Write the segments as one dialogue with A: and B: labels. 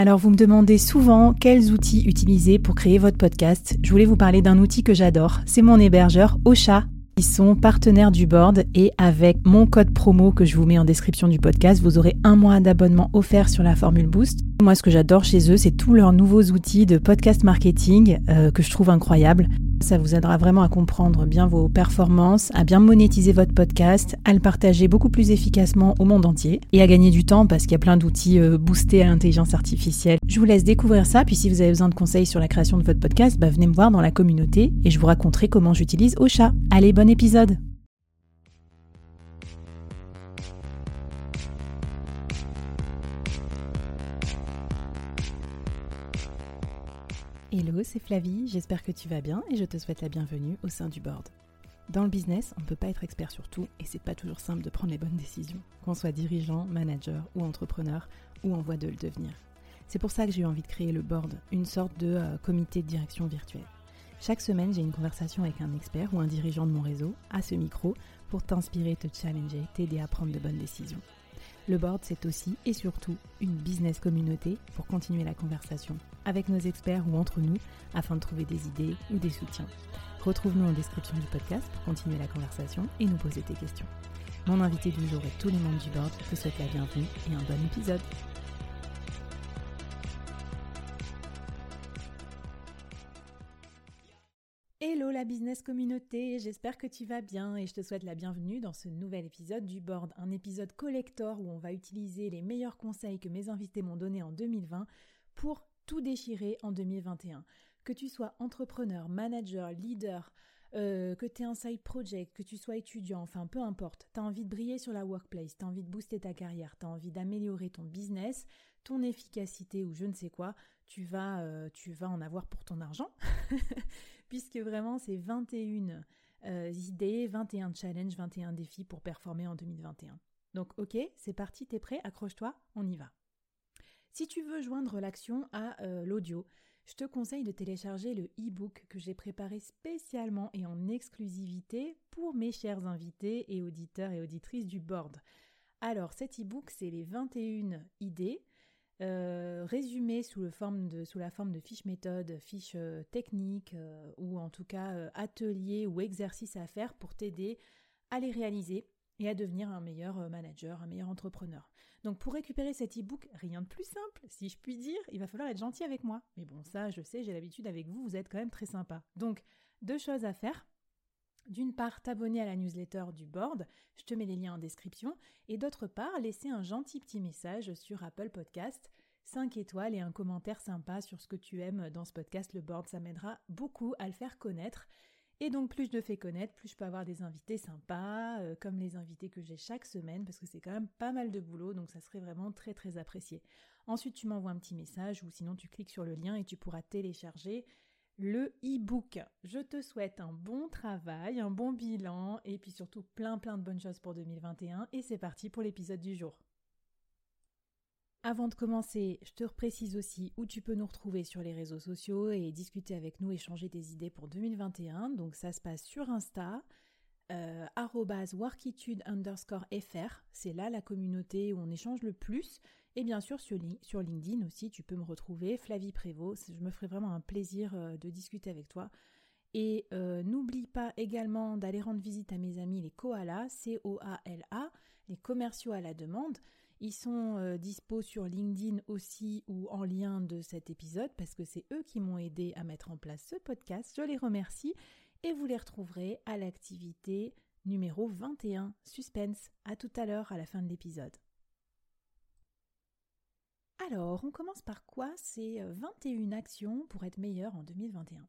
A: Alors vous me demandez souvent quels outils utiliser pour créer votre podcast. Je voulais vous parler d'un outil que j'adore. C'est mon hébergeur Ocha. Ils sont partenaires du board et avec mon code promo que je vous mets en description du podcast, vous aurez un mois d'abonnement offert sur la formule Boost. Moi, ce que j'adore chez eux, c'est tous leurs nouveaux outils de podcast marketing euh, que je trouve incroyables. Ça vous aidera vraiment à comprendre bien vos performances, à bien monétiser votre podcast, à le partager beaucoup plus efficacement au monde entier et à gagner du temps parce qu'il y a plein d'outils euh, boostés à l'intelligence artificielle. Je vous laisse découvrir ça, puis si vous avez besoin de conseils sur la création de votre podcast, bah, venez me voir dans la communauté et je vous raconterai comment j'utilise Ocha. Allez, bon épisode C'est Flavie, j'espère que tu vas bien et je te souhaite la bienvenue au sein du board. Dans le business, on ne peut pas être expert sur tout et c'est pas toujours simple de prendre les bonnes décisions, qu'on soit dirigeant, manager ou entrepreneur ou en voie de le devenir. C'est pour ça que j'ai eu envie de créer le board, une sorte de euh, comité de direction virtuel. Chaque semaine, j'ai une conversation avec un expert ou un dirigeant de mon réseau à ce micro pour t'inspirer, te challenger, t'aider à prendre de bonnes décisions. Le board, c'est aussi et surtout une business communauté pour continuer la conversation avec nos experts ou entre nous afin de trouver des idées ou des soutiens. Retrouve-nous en description du podcast pour continuer la conversation et nous poser tes questions. Mon invité du jour et tous les membres du board te souhaitent la bienvenue et un bon épisode. Hello la business communauté, j'espère que tu vas bien et je te souhaite la bienvenue dans ce nouvel épisode du board, un épisode collector où on va utiliser les meilleurs conseils que mes invités m'ont donnés en 2020 pour tout déchirer en 2021. Que tu sois entrepreneur, manager, leader, euh, que tu aies un side project, que tu sois étudiant, enfin peu importe, tu as envie de briller sur la workplace, tu as envie de booster ta carrière, tu as envie d'améliorer ton business, ton efficacité ou je ne sais quoi, tu vas, euh, tu vas en avoir pour ton argent. puisque vraiment c'est 21 euh, idées, 21 challenges, 21 défis pour performer en 2021. Donc ok, c'est parti, t'es prêt, accroche-toi, on y va. Si tu veux joindre l'action à euh, l'audio, je te conseille de télécharger le e-book que j'ai préparé spécialement et en exclusivité pour mes chers invités et auditeurs et auditrices du board. Alors cet e-book, c'est les 21 idées euh, résumé sous, la forme de fiches méthodes, fiches euh, techniques euh, ou en tout cas ateliers ou exercices à faire pour t'aider à les réaliser et à devenir un meilleur manager, un meilleur entrepreneur. Donc pour récupérer cet e-book, rien de plus simple, si je puis dire, il va falloir être gentil avec moi. Mais bon, ça, je sais, j'ai l'habitude avec vous, vous êtes quand même très sympa. Donc, deux choses à faire. D'une part, t'abonner à la newsletter du board, je te mets les liens en description, et d'autre part, laisser un gentil petit message sur Apple Podcast, 5 étoiles et un commentaire sympa sur ce que tu aimes dans ce podcast, le board, ça m'aidera beaucoup à le faire connaître. Et donc plus je le fais connaître, plus je peux avoir des invités sympas, euh, comme les invités que j'ai chaque semaine, parce que c'est quand même pas mal de boulot, donc ça serait vraiment très très apprécié. Ensuite, tu m'envoies un petit message ou sinon tu cliques sur le lien et tu pourras télécharger le e-book. Je te souhaite un bon travail, un bon bilan et puis surtout plein plein de bonnes choses pour 2021 et c'est parti pour l'épisode du jour. Avant de commencer, je te précise aussi où tu peux nous retrouver sur les réseaux sociaux et discuter avec nous, échanger tes idées pour 2021. Donc ça se passe sur Insta, euh, underscore fr. C'est là la communauté où on échange le plus. Et bien sûr, sur, LinkedIn aussi, tu peux me retrouver, Flavie Prévost. Je me ferai vraiment un plaisir euh, de discuter avec toi. Et euh, n'oublie pas également d'aller rendre visite à mes amis les Koala, C-O-A-L-A, les commerciaux à la demande. Ils sont euh, dispo sur LinkedIn aussi ou en lien de cet épisode parce que c'est eux qui m'ont aidé à mettre en place ce podcast. Je les remercie et vous les retrouverez à l'activité numéro 21, Suspense. À tout à l'heure à la fin de l'épisode. Alors, on commence par quoi? C'est 21 euh, actions pour être meilleur en 2021.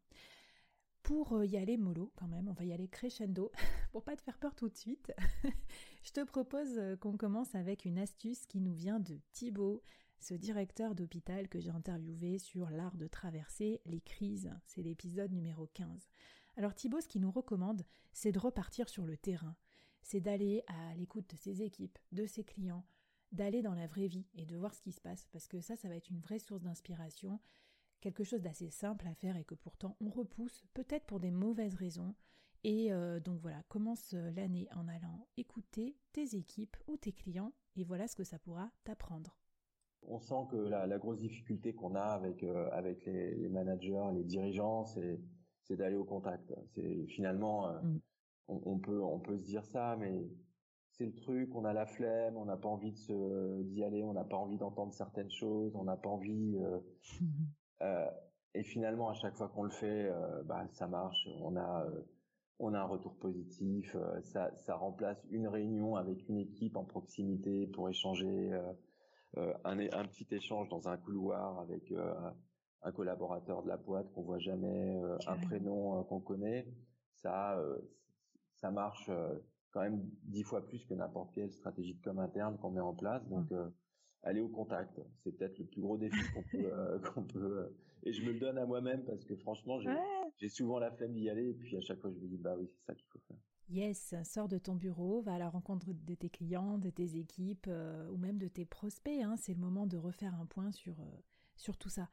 A: Pour euh, y aller mollo quand même, on va y aller crescendo pour pas te faire peur tout de suite. je te propose euh, qu'on commence avec une astuce qui nous vient de Thibaut, ce directeur d'hôpital que j'ai interviewé sur l'art de traverser les crises. C'est l'épisode numéro 15. Alors Thibaut, ce qu'il nous recommande, c'est de repartir sur le terrain. C'est d'aller à l'écoute de ses équipes, de ses clients, d'aller dans la vraie vie et de voir ce qui se passe, parce que ça, ça va être une vraie source d'inspiration, quelque chose d'assez simple à faire et que pourtant on repousse, peut-être pour des mauvaises raisons. Et euh, donc voilà, commence euh, l'année en allant écouter tes équipes ou tes clients, et voilà ce que ça pourra t'apprendre.
B: On sent que la, grosse difficulté qu'on a avec avec les, managers, les dirigeants, c'est c'est d'aller au contact. C'est finalement, mm. on, peut on peut se dire ça, mais c'est le truc, on a la flemme, on n'a pas envie de d'y aller, on n'a pas envie d'entendre certaines choses, on n'a pas envie. Euh, et finalement, à chaque fois qu'on le fait, euh, bah, ça marche. On a, euh, on a un retour positif. ça, ça remplace une réunion avec une équipe en proximité pour échanger. Un, un, petit échange dans un couloir avec un collaborateur de la boîte qu'on voit jamais, un prénom qu'on connaît. Ça, ça marche quand même dix fois plus que n'importe quelle stratégie de com interne qu'on met en place. Donc, aller au contact. C'est peut-être le plus gros défi qu'on peut, euh, qu'on peut euh, et je me le donne à moi-même parce que franchement, j'ai, j'ai souvent la flemme d'y aller et puis à chaque fois je me dis bah oui, c'est ça qu'il faut faire.
A: Yes, sors de ton bureau, va à la rencontre de tes clients, de tes équipes euh, ou même de tes prospects. Hein. C'est le moment de refaire un point sur, sur tout ça.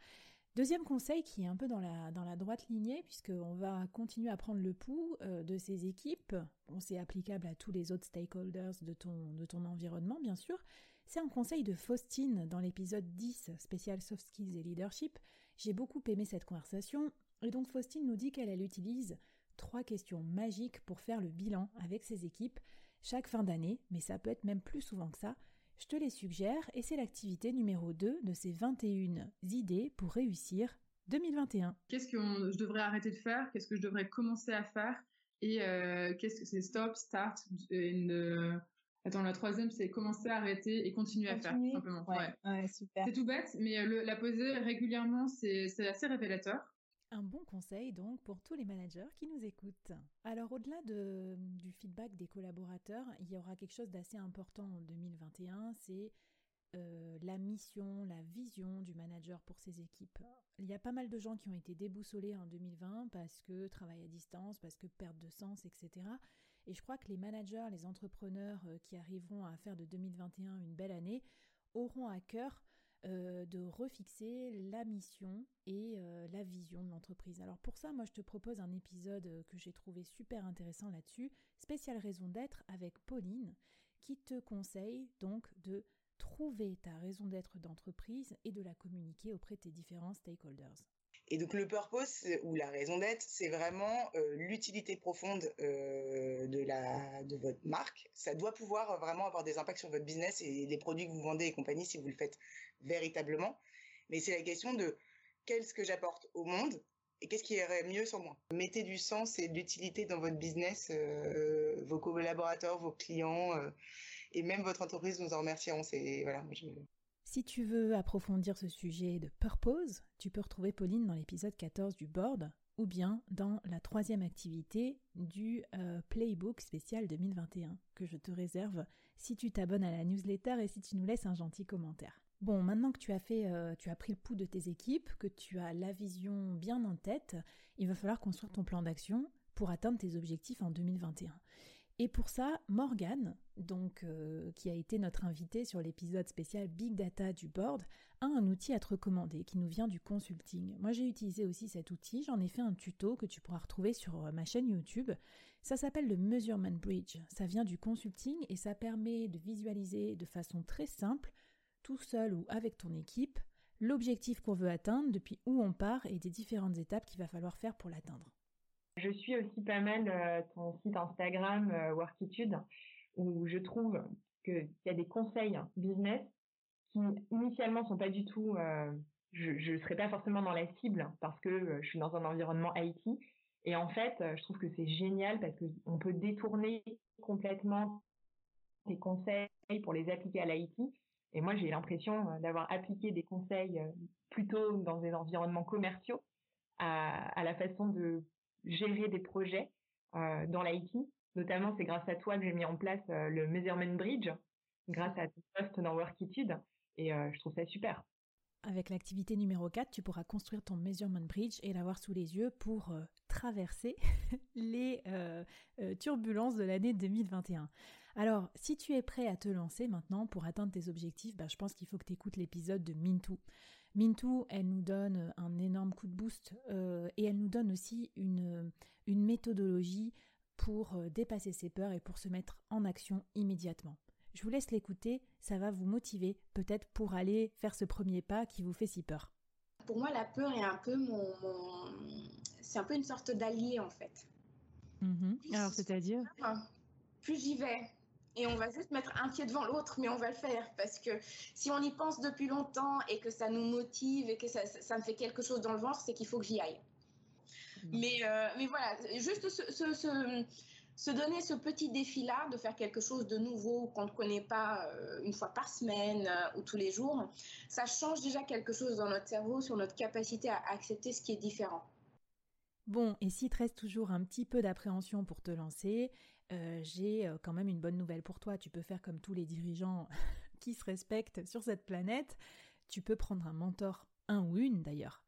A: Deuxième conseil qui est un peu dans la, dans la droite lignée, puisqu'on va continuer à prendre le pouls de ces équipes. Bon, c'est applicable à tous les autres stakeholders de ton, de ton environnement, bien sûr. C'est un conseil de Faustine dans l'épisode 10 spécial Soft Skills et Leadership. J'ai beaucoup aimé cette conversation et donc Faustine nous dit qu'elle utilise trois questions magiques pour faire le bilan avec ses équipes chaque fin d'année, mais ça peut être même plus souvent que ça. Je te les suggère et c'est l'activité numéro 2 de ces 21 idées pour réussir 2021.
C: Qu'est-ce que je devrais arrêter de faire? Qu'est-ce que je devrais commencer à faire? Et euh, qu'est-ce que c'est stop, start, and, Attends, la troisième, c'est commencer, arrêter et continuer, à faire, simplement.
A: Ouais, super.
C: C'est tout bête, mais euh, la poser régulièrement, c'est assez révélateur.
A: Un bon conseil donc pour tous les managers qui nous écoutent. Alors au-delà de, du feedback des collaborateurs, il y aura quelque chose d'assez important en 2021, c'est euh, la mission, la vision du manager pour ses équipes. Il y a pas mal de gens qui ont été déboussolés en 2020 parce que travail à distance, parce que perte de sens, etc. Et je crois que les managers, les entrepreneurs euh, qui arriveront à faire de 2021 une belle année auront à cœur euh, de refixer la mission et euh, la vision de l'entreprise. Alors pour ça, moi je te propose un épisode que j'ai trouvé super intéressant là-dessus, spéciale raison d'être avec Pauline, qui te conseille donc de trouver ta raison d'être d'entreprise et de la communiquer auprès de tes différents stakeholders.
D: Et donc le purpose ou la raison d'être, c'est vraiment euh, l'utilité profonde euh, de la de votre marque. Ça doit pouvoir vraiment avoir des impacts sur votre business et les produits que vous vendez et compagnie si vous le faites véritablement. Mais c'est la question de qu'est-ce que j'apporte au monde et qu'est-ce qui irait mieux sans moi. Mettez du sens et de l'utilité dans votre business, euh, vos collaborateurs, vos clients et même votre entreprise nous en remercieront. C'est voilà,
A: si tu veux approfondir ce sujet de purpose, tu peux retrouver Pauline dans l'épisode 14 du board ou bien dans la troisième activité du euh, Playbook spécial 2021 que je te réserve si tu t'abonnes à la newsletter et si tu nous laisses un gentil commentaire. Bon, maintenant que tu as fait, euh, tu as pris le pouls de tes équipes, que tu as la vision bien en tête, il va falloir construire ton plan d'action pour atteindre tes objectifs en 2021. Et pour ça, Morgane, donc euh, qui a été notre invitée sur l'épisode spécial Big Data du board, a un outil à te recommander qui nous vient du consulting. Moi, j'ai utilisé aussi cet outil, j'en ai fait un tuto que tu pourras retrouver sur euh, ma chaîne YouTube. Ça s'appelle le Measurement Bridge. Ça vient du consulting et ça permet de visualiser de façon très simple, tout seul ou avec ton équipe, l'objectif qu'on veut atteindre, depuis où on part et des différentes étapes qu'il va falloir faire pour l'atteindre.
E: Je suis aussi pas mal euh, ton site Instagram euh, Workitude où je trouve qu'il y a des conseils business qui initialement sont pas du tout euh, je ne serais pas forcément dans la cible parce que je suis dans un environnement IT et en fait je trouve que c'est génial parce qu'on peut détourner complètement ces conseils pour les appliquer à l'IT et moi j'ai l'impression d'avoir appliqué des conseils plutôt dans des environnements commerciaux à la façon de gérer des projets euh, dans l'IT. Notamment, c'est grâce à toi que j'ai mis en place euh, le Measurement Bridge, grâce à ton poste dans Workitude. Et euh, je trouve ça super.
A: Avec l'activité numéro 4, tu pourras construire ton Measurement Bridge et l'avoir sous les yeux pour traverser les turbulences de l'année 2021. Alors, si tu es prêt à te lancer maintenant pour atteindre tes objectifs, bah, je pense qu'il faut que tu écoutes l'épisode de Mintou. Mintou, elle nous donne un énorme coup de boost euh, et elle nous donne aussi une, méthodologie pour euh, dépasser ses peurs et pour se mettre en action immédiatement. Je vous laisse l'écouter, ça va vous motiver peut-être pour aller faire ce premier pas qui vous fait si peur.
F: Pour moi, la peur est un peu mon, c'est un peu une sorte d'allié en fait.
A: Mm-hmm. Alors c'est-à-dire?
F: Plus j'y vais, et on va juste mettre un pied devant l'autre, mais on va le faire parce que si on y pense depuis longtemps et que ça nous motive et que ça, ça me fait quelque chose dans le ventre, c'est qu'il faut que j'y aille. Mm. Mais, euh, mais voilà, juste ce, ce, se donner ce petit défi-là, de faire quelque chose de nouveau qu'on ne connaît pas euh, une fois par semaine euh, ou tous les jours, ça change déjà quelque chose dans notre cerveau sur notre capacité à accepter ce qui est différent.
A: Bon, et s'il te reste toujours un petit peu d'appréhension pour te lancer, euh, j'ai euh, quand même une bonne nouvelle pour toi. Tu peux faire comme tous les dirigeants qui se respectent sur cette planète. Tu peux prendre un mentor, un ou une d'ailleurs.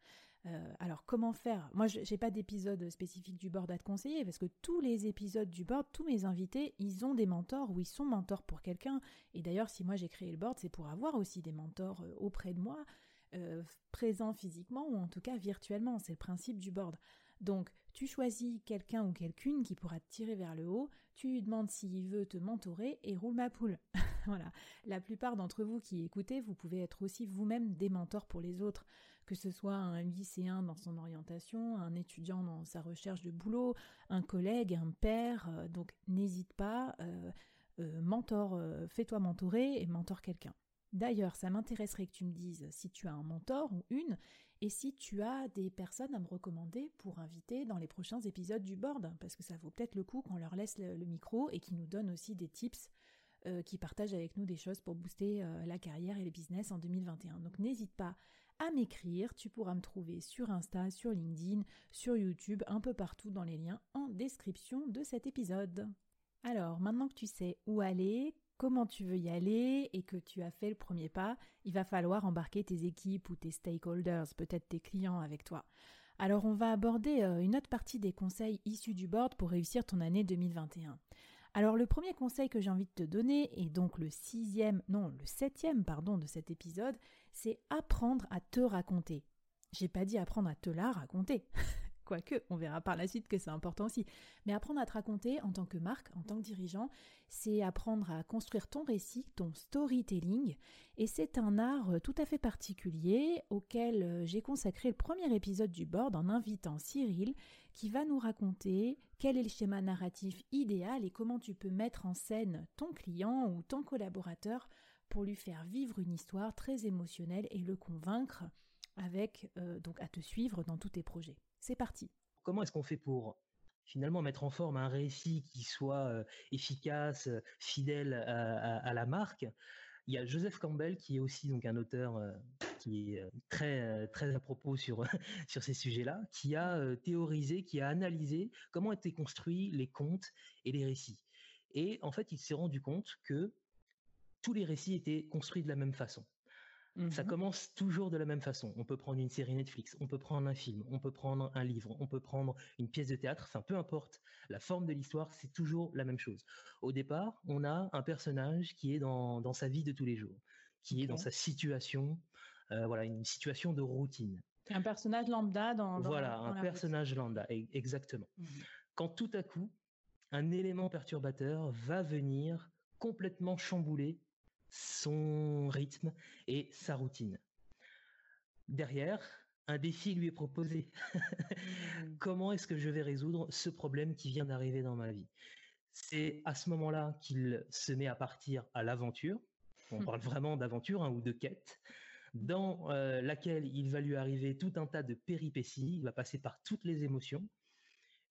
A: Euh, alors comment faire? Moi, je n'ai pas d'épisode spécifique du board à te conseiller parce que tous les épisodes du board, tous mes invités, ils ont des mentors ou ils sont mentors pour quelqu'un. Et d'ailleurs, si moi j'ai créé le board, c'est pour avoir aussi des mentors auprès de moi, présents physiquement ou en tout cas virtuellement. C'est le principe du board. Donc, tu choisis quelqu'un ou quelqu'une qui pourra te tirer vers le haut, tu lui demandes s'il veut te mentorer et roule ma poule. voilà. La plupart d'entre vous qui écoutez, vous pouvez être aussi vous-même des mentors pour les autres, que ce soit un lycéen dans son orientation, un étudiant dans sa recherche de boulot, un collègue, un père. Euh, donc, n'hésite pas, euh, euh, mentor, fais-toi mentorer et mentor quelqu'un. D'ailleurs, ça m'intéresserait que tu me dises si tu as un mentor ou une et si tu as des personnes à me recommander pour inviter dans les prochains épisodes du board, parce que ça vaut peut-être le coup qu'on leur laisse le, micro et qu'ils nous donnent aussi des tips, euh, qui partagent avec nous des choses pour booster euh, la carrière et le business en 2021. Donc n'hésite pas à m'écrire, tu pourras me trouver sur Insta, sur LinkedIn, sur YouTube, un peu partout dans les liens en description de cet épisode. Alors, maintenant que tu sais où aller, comment tu veux y aller et que tu as fait le premier pas, il va falloir embarquer tes équipes ou tes stakeholders, peut-être tes clients avec toi. Alors on va aborder euh, une autre partie des conseils issus du board pour réussir ton année 2021. Alors le premier conseil que j'ai envie de te donner, et donc le sixième, non le septième pardon de cet épisode, c'est apprendre à te raconter. J'ai pas dit apprendre à te la raconter. Quoique, on verra par la suite que c'est important aussi. Mais apprendre à te raconter en tant que marque, en tant que dirigeant, c'est apprendre à construire ton récit, ton storytelling. Et c'est un art euh, tout à fait particulier auquel euh, j'ai consacré le premier épisode du board en invitant Cyril qui va nous raconter quel est le schéma narratif idéal et comment tu peux mettre en scène ton client ou ton collaborateur pour lui faire vivre une histoire très émotionnelle et le convaincre avec euh, donc à te suivre dans tous tes projets. C'est parti.
G: Comment est-ce qu'on fait pour finalement mettre en forme un récit qui soit euh, efficace, euh, fidèle à, la marque? Il y a Joseph Campbell qui est aussi donc un auteur euh, qui est très très à propos sur sur ces sujets-là, qui a théorisé, qui a analysé comment étaient construits les contes et les récits. Et en fait, il s'est rendu compte que tous les récits étaient construits de la même façon. Ça mmh commence toujours de la même façon. On peut prendre une série Netflix, on peut prendre un film, on peut prendre un livre, on peut prendre une pièce de théâtre, enfin peu importe la forme de l'histoire, c'est toujours la même chose. Au départ, on a un personnage qui est dans, dans sa vie de tous les jours, qui est dans sa situation, euh, voilà, une situation de routine.
A: Un personnage lambda dans.
G: voilà, un personnage lambda, e, exactement. Mmh Quand tout à coup, un élément perturbateur va venir complètement chambouler son rythme et sa routine. Derrière, un défi lui est proposé. Mmh. Comment est-ce que je vais résoudre ce problème qui vient d'arriver dans ma vie? C'est à ce moment-là qu'il se met à partir à l'aventure. On mmh. parle vraiment d'aventure hein, ou de quête dans euh, laquelle il va lui arriver tout un tas de péripéties, il va passer par toutes les émotions,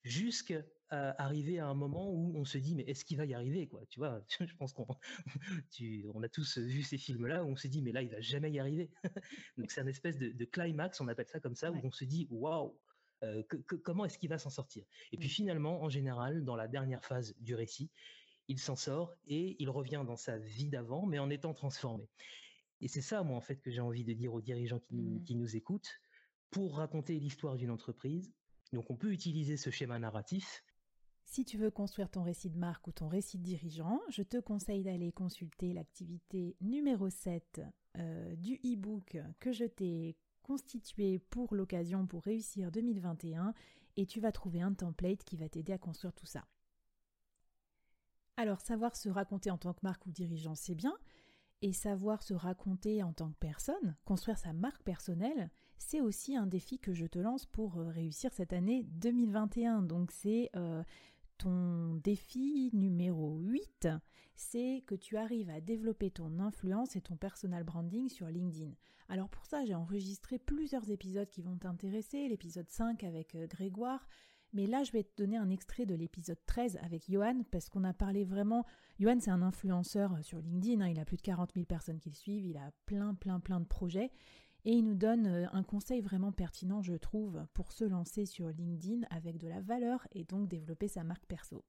G: jusqu'à arriver à un moment où on se dit mais est-ce qu'il va y arriver quoi tu vois? Je pense qu'on on a tous vu ces films là où on se dit mais là il va jamais y arriver donc c'est un espèce de, climax on appelle ça comme ça où on se dit waouh euh, comment est-ce qu'il va s'en sortir? Et puis mmh. finalement en général dans la dernière phase du récit il s'en sort et il revient dans sa vie d'avant mais en étant transformé et c'est ça moi en fait que j'ai envie de dire aux dirigeants qui, mmh. qui nous écoutent pour raconter l'histoire d'une entreprise donc on peut utiliser ce schéma narratif.
A: Si tu veux construire ton récit de marque ou ton récit de dirigeant, je te conseille d'aller consulter l'activité numéro 7 euh, du e-book que je t'ai constitué pour l'occasion pour réussir 2021 et tu vas trouver un template qui va t'aider à construire tout ça. Alors, savoir se raconter en tant que marque ou dirigeant, c'est bien. Et savoir se raconter en tant que personne, construire sa marque personnelle, c'est aussi un défi que je te lance pour euh, réussir cette année 2021. Donc c'est euh, ton défi numéro 8, c'est que tu arrives à développer ton influence et ton personal branding sur LinkedIn. Alors pour ça, j'ai enregistré plusieurs épisodes qui vont t'intéresser, l'épisode 5 avec euh, Grégoire, mais là, je vais te donner un extrait de l'épisode 13 avec Johan, parce qu'on a parlé vraiment. Johan, c'est un influenceur sur LinkedIn, hein, il a plus de 40 000 personnes qui le suivent, il a plein, plein, plein de projets. Et il nous donne euh, un conseil vraiment pertinent, je trouve, pour se lancer sur LinkedIn avec de la valeur et donc développer sa marque perso.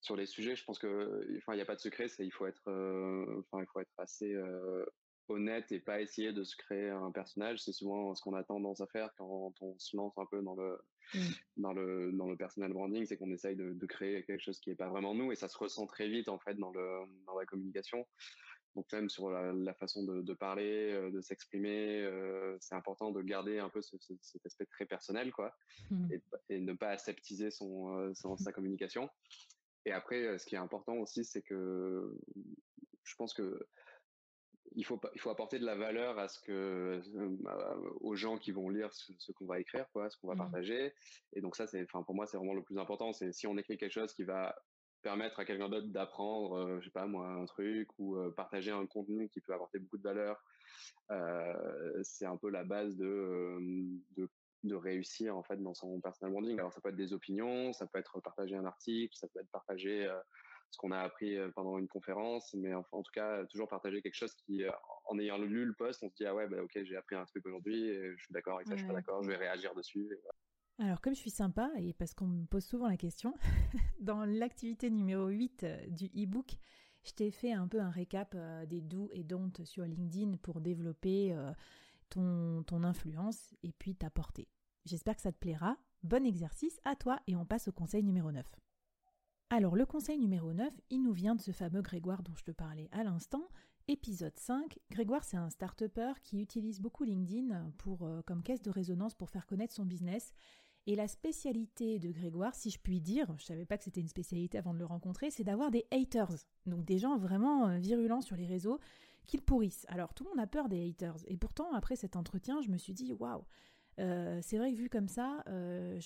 H: Sur les sujets, je pense que, enfin, il n'y a pas de secret, c'est il faut être, euh, enfin, il faut être assez euh, honnête et pas essayer de se créer un personnage. C'est souvent ce qu'on a tendance à faire quand on se lance un peu dans le, mmh. dans le, dans le personal branding, c'est qu'on essaye de, de, créer quelque chose qui n'est pas vraiment nous et ça se ressent très vite en fait dans le, dans la communication. Donc même sur la, façon de, parler, euh, de s'exprimer, euh, c'est important de garder un peu cet aspect très personnel, quoi, mmh. et, ne pas aseptiser son, euh, son, sa communication. Et après, ce qui est important aussi, c'est que je pense que il faut il faut apporter de la valeur à ce que aux gens qui vont lire ce, qu'on va écrire quoi ce qu'on va mmh. partager et donc ça c'est enfin pour moi c'est vraiment le plus important c'est si on écrit quelque chose qui va permettre à quelqu'un d'autre d'apprendre, euh, je sais pas moi, un truc ou euh, partager un contenu qui peut apporter beaucoup de valeur. Euh, c'est un peu la base de, de, de réussir en fait dans son personal branding. Alors ça peut être des opinions, ça peut être partager un article, ça peut être partager ce qu'on a appris pendant une conférence, mais enfin, en tout cas toujours partager quelque chose qui, en ayant lu le post, on se dit ah ouais bah ok j'ai appris un truc aujourd'hui, je suis d'accord avec ça, je suis pas d'accord, je vais réagir dessus.
A: Alors, comme je suis sympa, et parce qu'on me pose souvent la question, dans l'activité numéro 8 euh, du e-book, je t'ai fait un peu un récap euh, des do's et don'ts sur LinkedIn pour développer euh, ton, ton influence et puis ta portée. J'espère que ça te plaira. Bon exercice à toi et on passe au conseil numéro 9. Alors, le conseil numéro 9, il nous vient de ce fameux Grégoire dont je te parlais à l'instant. Épisode 5. Grégoire, c'est un start qui utilise beaucoup LinkedIn pour, comme caisse de résonance pour faire connaître son business et la spécialité de Grégoire, si je puis dire, je savais pas que c'était une spécialité avant de le rencontrer, c'est d'avoir des haters. Donc des gens vraiment euh, virulents sur les réseaux qui le pourrissent. Alors tout le monde a peur des haters. Et pourtant, après cet entretien, je me suis dit, waouh, euh, c'est vrai que vu comme ça, euh,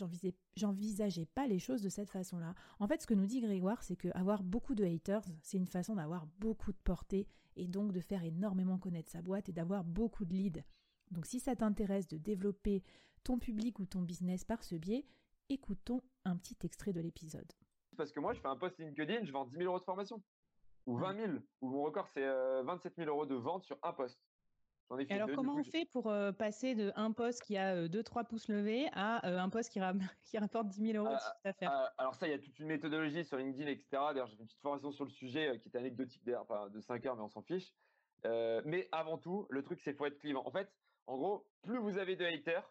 A: j'envisageais pas les choses de cette façon-là. En fait, ce que nous dit Grégoire, c'est qu'avoir beaucoup de haters, c'est une façon d'avoir beaucoup de portée et donc de faire énormément connaître sa boîte et d'avoir beaucoup de leads. Donc si ça t'intéresse de développer ton public ou ton business par ce biais, écoutons un petit extrait de l'épisode.
I: Parce que moi, je fais un post LinkedIn, je vends 10 000 euros de formation. Ou 20 000. Ou mon record, c'est 27 euh, 000 euros de vente sur un post.
A: Alors, comment on fait pour euh, passer de un poste qui a 2-3 euh, pouces levés à un poste qui, qui, rapporte 10 000 euros de chiffre d'affaires?
I: Alors ça, il y a toute une méthodologie sur LinkedIn, etc. D'ailleurs, j'ai fait une petite formation sur le sujet qui est anecdotique d'ailleurs, de 5 heures, mais on s'en fiche. mais avant tout, le truc, c'est qu'il faut être clivant. En fait, en gros, plus vous avez de haters,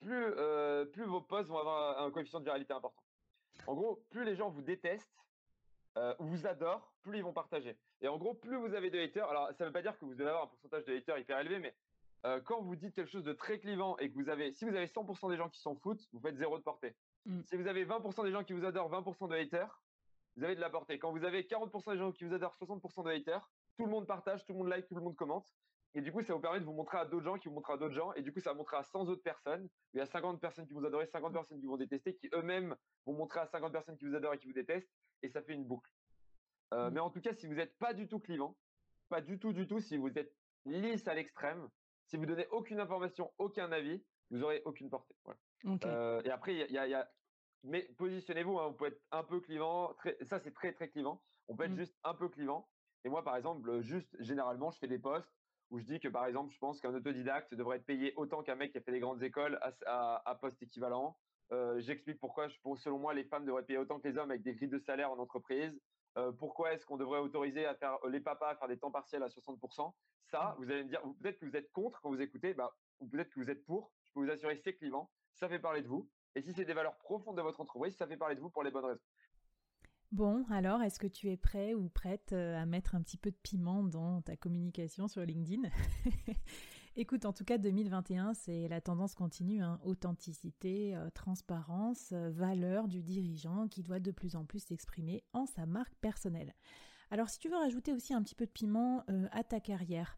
I: plus, euh, plus vos posts vont avoir un coefficient de viralité important. En gros, plus les gens vous détestent euh, ou vous adorent, plus ils vont partager. Et en gros, plus vous avez de haters, alors ça ne veut pas dire que vous allez avoir un pourcentage de haters hyper élevé, mais euh, quand vous dites quelque chose de très clivant et que vous avez, si vous avez 100% des gens qui s'en foutent, vous faites zéro de portée. Mm. Si vous avez 20% des gens qui vous adorent, 20% de haters, vous avez de la portée. Quand vous avez 40% des gens qui vous adorent, 60% de haters, tout le monde partage, tout le monde like, tout le monde commente. Et du coup, ça vous permet de vous montrer à d'autres gens qui vous montrent à d'autres gens. Et du coup, ça va montrer à 100 autres personnes. Il y a 50 personnes qui vous adorent, 50 personnes qui vous détester, qui eux-mêmes vont montrer à 50 personnes qui vous adorent et qui vous détestent. Et ça fait une boucle. Euh, mmh. Mais en tout cas, si vous n'êtes pas du tout clivant, pas du tout, du tout, si vous êtes lisse à l'extrême, si vous donnez aucune information, aucun avis, vous aurez aucune portée. Euh, et après, il y a, mais positionnez-vous. Hein, vous pouvez être un peu clivant. ça, c'est très très clivant. On peut être mmh. juste un peu clivant. Et moi, par exemple, juste généralement, je fais des posts où je dis que par exemple, je pense qu'un autodidacte devrait être payé autant qu'un mec qui a fait des grandes écoles à, poste équivalent. Euh, j'explique pourquoi, selon moi, les femmes devraient payer autant que les hommes avec des grilles de salaire en entreprise. Euh, pourquoi est-ce qu'on devrait autoriser à faire les papas à faire des temps partiels à 60% Ça, vous allez me dire, peut-être que vous êtes contre quand vous écoutez, bah, ou peut-être que vous êtes pour. Je peux vous assurer, c'est clivant. Ça fait parler de vous. Et si c'est des valeurs profondes de votre entreprise, ça fait parler de vous pour les bonnes raisons.
A: Bon, alors, est-ce que tu es prêt ou prête euh, à mettre un petit peu de piment dans ta communication sur LinkedIn? Écoute, en tout cas, 2021, c'est la tendance continue. Hein. Authenticité, euh, transparence, euh, valeur du dirigeant qui doit de plus en plus s'exprimer en sa marque personnelle. Alors, si tu veux rajouter aussi un petit peu de piment euh, à ta carrière,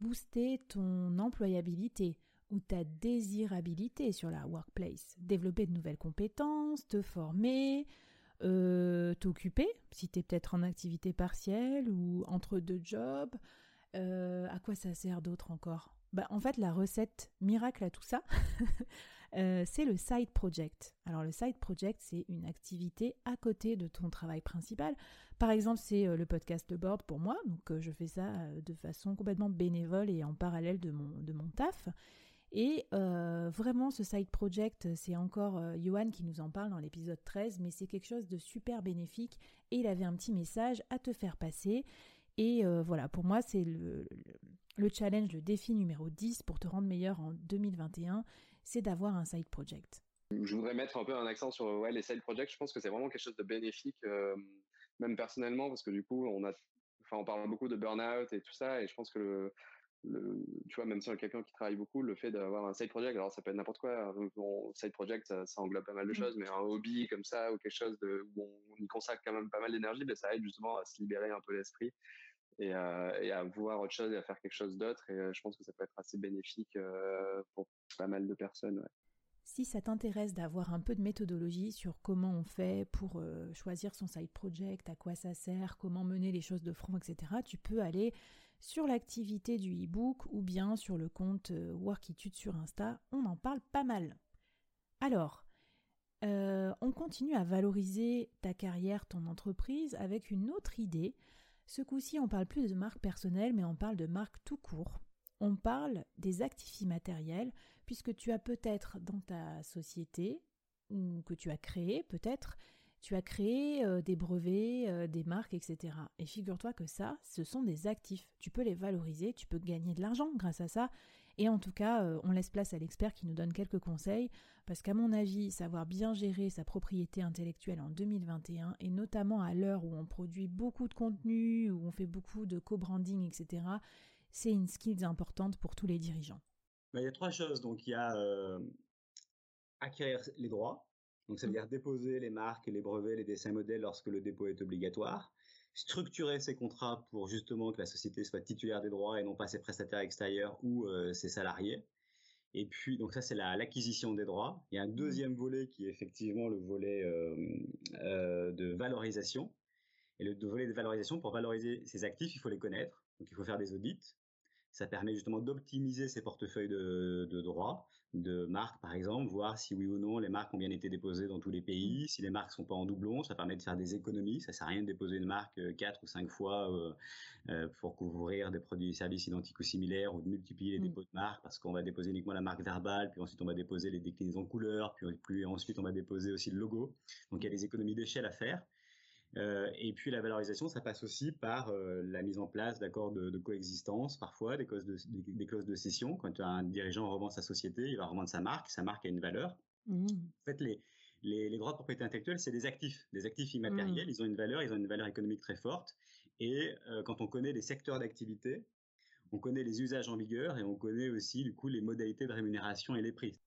A: booster ton employabilité ou ta désirabilité sur la workplace, développer de nouvelles compétences, te former, t'occuper, si tu es peut-être en activité partielle ou entre deux jobs, à quoi ça sert d'autre encore? Bah, en fait, la recette miracle à tout ça, euh, c'est le side project. Alors, le side project, c'est une activité à côté de ton travail principal. Par exemple, c'est euh, le podcast de Board pour moi. Donc, euh, je fais ça de façon complètement bénévole et en parallèle de mon, de mon taf. Et vraiment, ce side project, c'est encore Johan qui nous en parle dans l'épisode 13, mais c'est quelque chose de super bénéfique et il avait un petit message à te faire passer. Et voilà, pour moi, c'est le, le challenge, le défi numéro 10 pour te rendre meilleur en 2021, c'est d'avoir un side project.
H: Je voudrais mettre un peu un accent sur ouais, les side projects. Je pense que c'est vraiment quelque chose de bénéfique, euh, même personnellement, parce que du coup, on a, enfin, on parle beaucoup de burn-out et tout ça, et je pense que le, le, tu vois, même si on est quelqu'un qui travaille beaucoup, le fait d'avoir un side project, alors ça peut être n'importe quoi. Bon, side project, ça, englobe pas mal de mm. choses, mais un hobby comme ça ou quelque chose de, où on, y consacre quand même pas mal d'énergie, ben ça aide justement à se libérer un peu l'esprit et, à voir autre chose et à faire quelque chose d'autre. Et euh, je pense que ça peut être assez bénéfique euh, pour pas mal de personnes.
A: Si ça t'intéresse d'avoir un peu de méthodologie sur comment on fait pour euh, choisir son side project, à quoi ça sert, comment mener les choses de front, etc., tu peux aller sur l'activité du e-book ou bien sur le compte Workitude sur Insta. On en parle pas mal. Alors, on continue à valoriser ta carrière, ton entreprise avec une autre idée ce coup-ci, on parle plus de marque personnelle, mais on parle de marque tout court. On parle des actifs immatériels, puisque tu as peut-être dans ta société, ou que tu as créé peut-être, tu as créé euh, des brevets, euh, des marques, etc. Et figure-toi que ça, ce sont des actifs. Tu peux les valoriser, tu peux gagner de l'argent grâce à ça. Et en tout cas, euh, on laisse place à l'expert qui nous donne quelques conseils, parce qu'à mon avis, savoir bien gérer sa propriété intellectuelle en 2021, et notamment à l'heure où on produit beaucoup de contenu, où on fait beaucoup de co-branding, etc., c'est une skill importante pour tous les dirigeants.
J: Bah, il y a trois choses. Donc, il y a euh, acquérir les droits. Donc, ça veut mmh. dire déposer les marques, les brevets, les dessins modèles lorsque le dépôt est obligatoire structurer ces contrats pour justement que la société soit titulaire des droits et non pas ses prestataires extérieurs ou euh, ses salariés. Et puis, donc ça, c'est l'acquisition des droits. Il y a un mmh. deuxième volet qui est effectivement le volet euh, euh, de valorisation. Et le volet de valorisation, pour valoriser ces actifs, il faut les connaître. Donc, il faut faire des audits. Ça permet justement d'optimiser ces portefeuilles de, de droits de marques, par exemple, voir si oui ou non les marques ont bien été déposées dans tous les pays. Si les marques sont pas en doublon, ça permet de faire des économies. Ça sert à rien de déposer une marque euh, quatre ou cinq fois euh, euh, pour couvrir des produits et services identiques ou similaires ou de multiplier les mm. dépôts de marques parce qu'on va déposer uniquement la marque verbale, puis ensuite on va déposer les déclinaisons couleurs, puis, puis ensuite on va déposer aussi le logo. Donc il y a des économies d'échelle à faire. Euh, et puis la valorisation, ça passe aussi par euh, la mise en place d'accords de, coexistence, parfois des clauses de, des, clauses de cession. Quand un dirigeant revend sa société, il va revendre sa marque, sa marque a une valeur. Mmh. En fait, les, les, droits de propriété intellectuelle, c'est des actifs, des actifs immatériels. Mmh. Ils ont une valeur, ils ont une valeur économique très forte. Et euh, quand on connaît les secteurs d'activité, on connaît les usages en vigueur et on connaît aussi du coup les modalités de rémunération et les prix.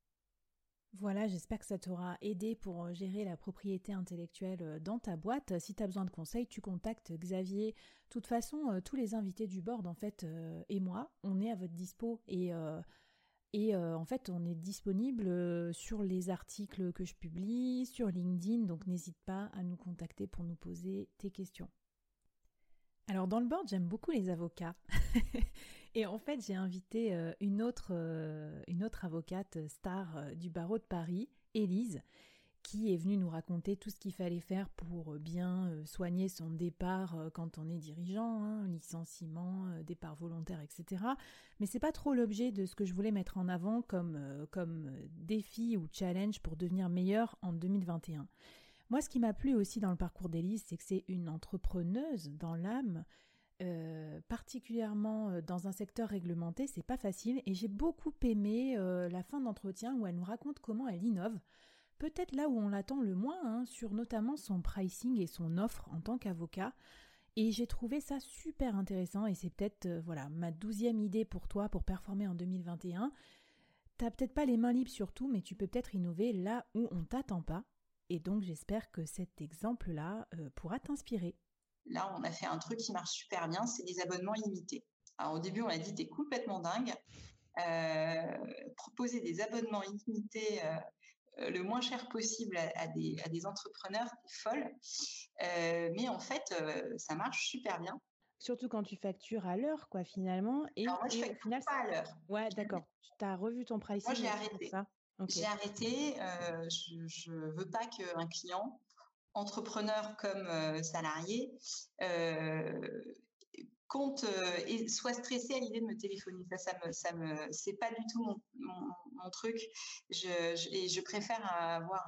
A: Voilà, j'espère que ça t'aura aidé pour euh, gérer la propriété intellectuelle euh, dans ta boîte. Si tu as besoin de conseils, tu contactes Xavier. De toute façon, euh, tous les invités du board, en fait, et moi, on est à votre dispo. Et en fait, on est disponible sur les articles que je publie, sur LinkedIn. Donc, n'hésite pas à nous contacter pour nous poser tes questions. Alors, dans le board, j'aime beaucoup les avocats. Et en fait, j'ai invité euh, une, autre, euh, une autre avocate star euh, du barreau de Paris, Élise, qui est venue nous raconter tout ce qu'il fallait faire pour bien soigner son départ quand on est dirigeant, hein, licenciement, départ volontaire, etc. Mais c'est pas trop l'objet de ce que je voulais mettre en avant comme, comme défi ou challenge pour devenir meilleur en 2021. Moi, ce qui m'a plu aussi dans le parcours d'Élise, c'est que c'est une entrepreneuse dans l'âme euh, particulièrement euh, dans un secteur réglementé, c'est pas facile. Et j'ai beaucoup aimé euh, la fin d'entretien où elle nous raconte comment elle innove. Peut-être là où on l'attend le moins, hein, sur notamment son pricing et son offre en tant qu'avocat. Et j'ai trouvé ça super intéressant et c'est peut-être voilà ma douzième idée pour toi pour performer en 2021. T'as peut-être pas les mains libres sur tout, mais tu peux peut-être innover là où on t'attend pas. Et donc j'espère que cet exemple-là pourra t'inspirer.
K: Là, on a fait un truc qui marche super bien, c'est des abonnements illimités. Alors au début, on a dit t'es complètement dingue. Euh, proposer des abonnements illimités euh, le moins cher possible à, des, à des, entrepreneurs, folles. Euh, mais en fait, ça marche super bien.
A: Surtout quand tu factures à l'heure, quoi, finalement.
K: Et, moi, je facture final, pas à l'heure.
A: Ouais, d'accord. Tu as revu ton pricing.
K: Moi, j'ai arrêté. J'ai arrêté. je ne veux pas qu'un client, entrepreneur comme salarié, compte euh, et soit stressé à l'idée de me téléphoner. Ça, ça me, ça me, c'est pas du tout mon, truc. Et je préfère avoir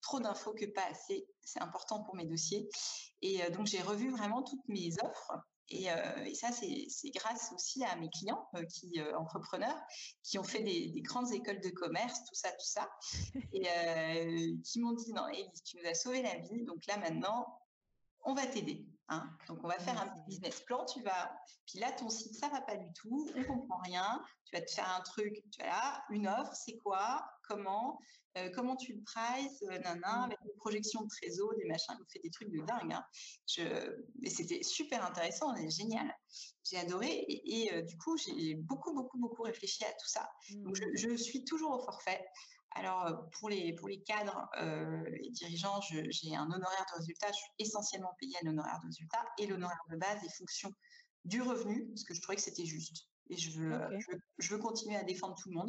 K: trop d'infos que pas assez. C'est important pour mes dossiers. Et euh, donc, j'ai revu vraiment toutes mes offres. Et, euh, et ça, c'est grâce aussi à mes clients, qui entrepreneurs, qui ont fait des, des, grandes écoles de commerce, tout ça, tout ça, et qui m'ont dit non, Elise, tu nous as sauvé la vie. Donc là, maintenant, on va t'aider. Hein. Donc, on va faire un petit business plan. Tu vas, puis là, ton site, ça va pas du tout. On comprend rien. Tu vas te faire un truc. Tu as là une offre. C'est quoi Comment euh, Comment tu le prices euh, Nana, avec une projection de trésor, des machins. On fait des trucs de dingue. Hein. Je... Mais c'était super intéressant. Génial. J'ai adoré. Et, euh, du coup, j'ai beaucoup, beaucoup, beaucoup réfléchi à tout ça. Donc, je, je suis toujours au forfait. Alors, euh, pour les, pour les cadres euh, les dirigeants, j'ai un honoraire de résultat. Je suis essentiellement payée un honoraire de résultat et l'honoraire de base est fonction du revenu, parce que je trouvais que c'était juste. Et je veux, je, veux continuer à défendre tout le monde.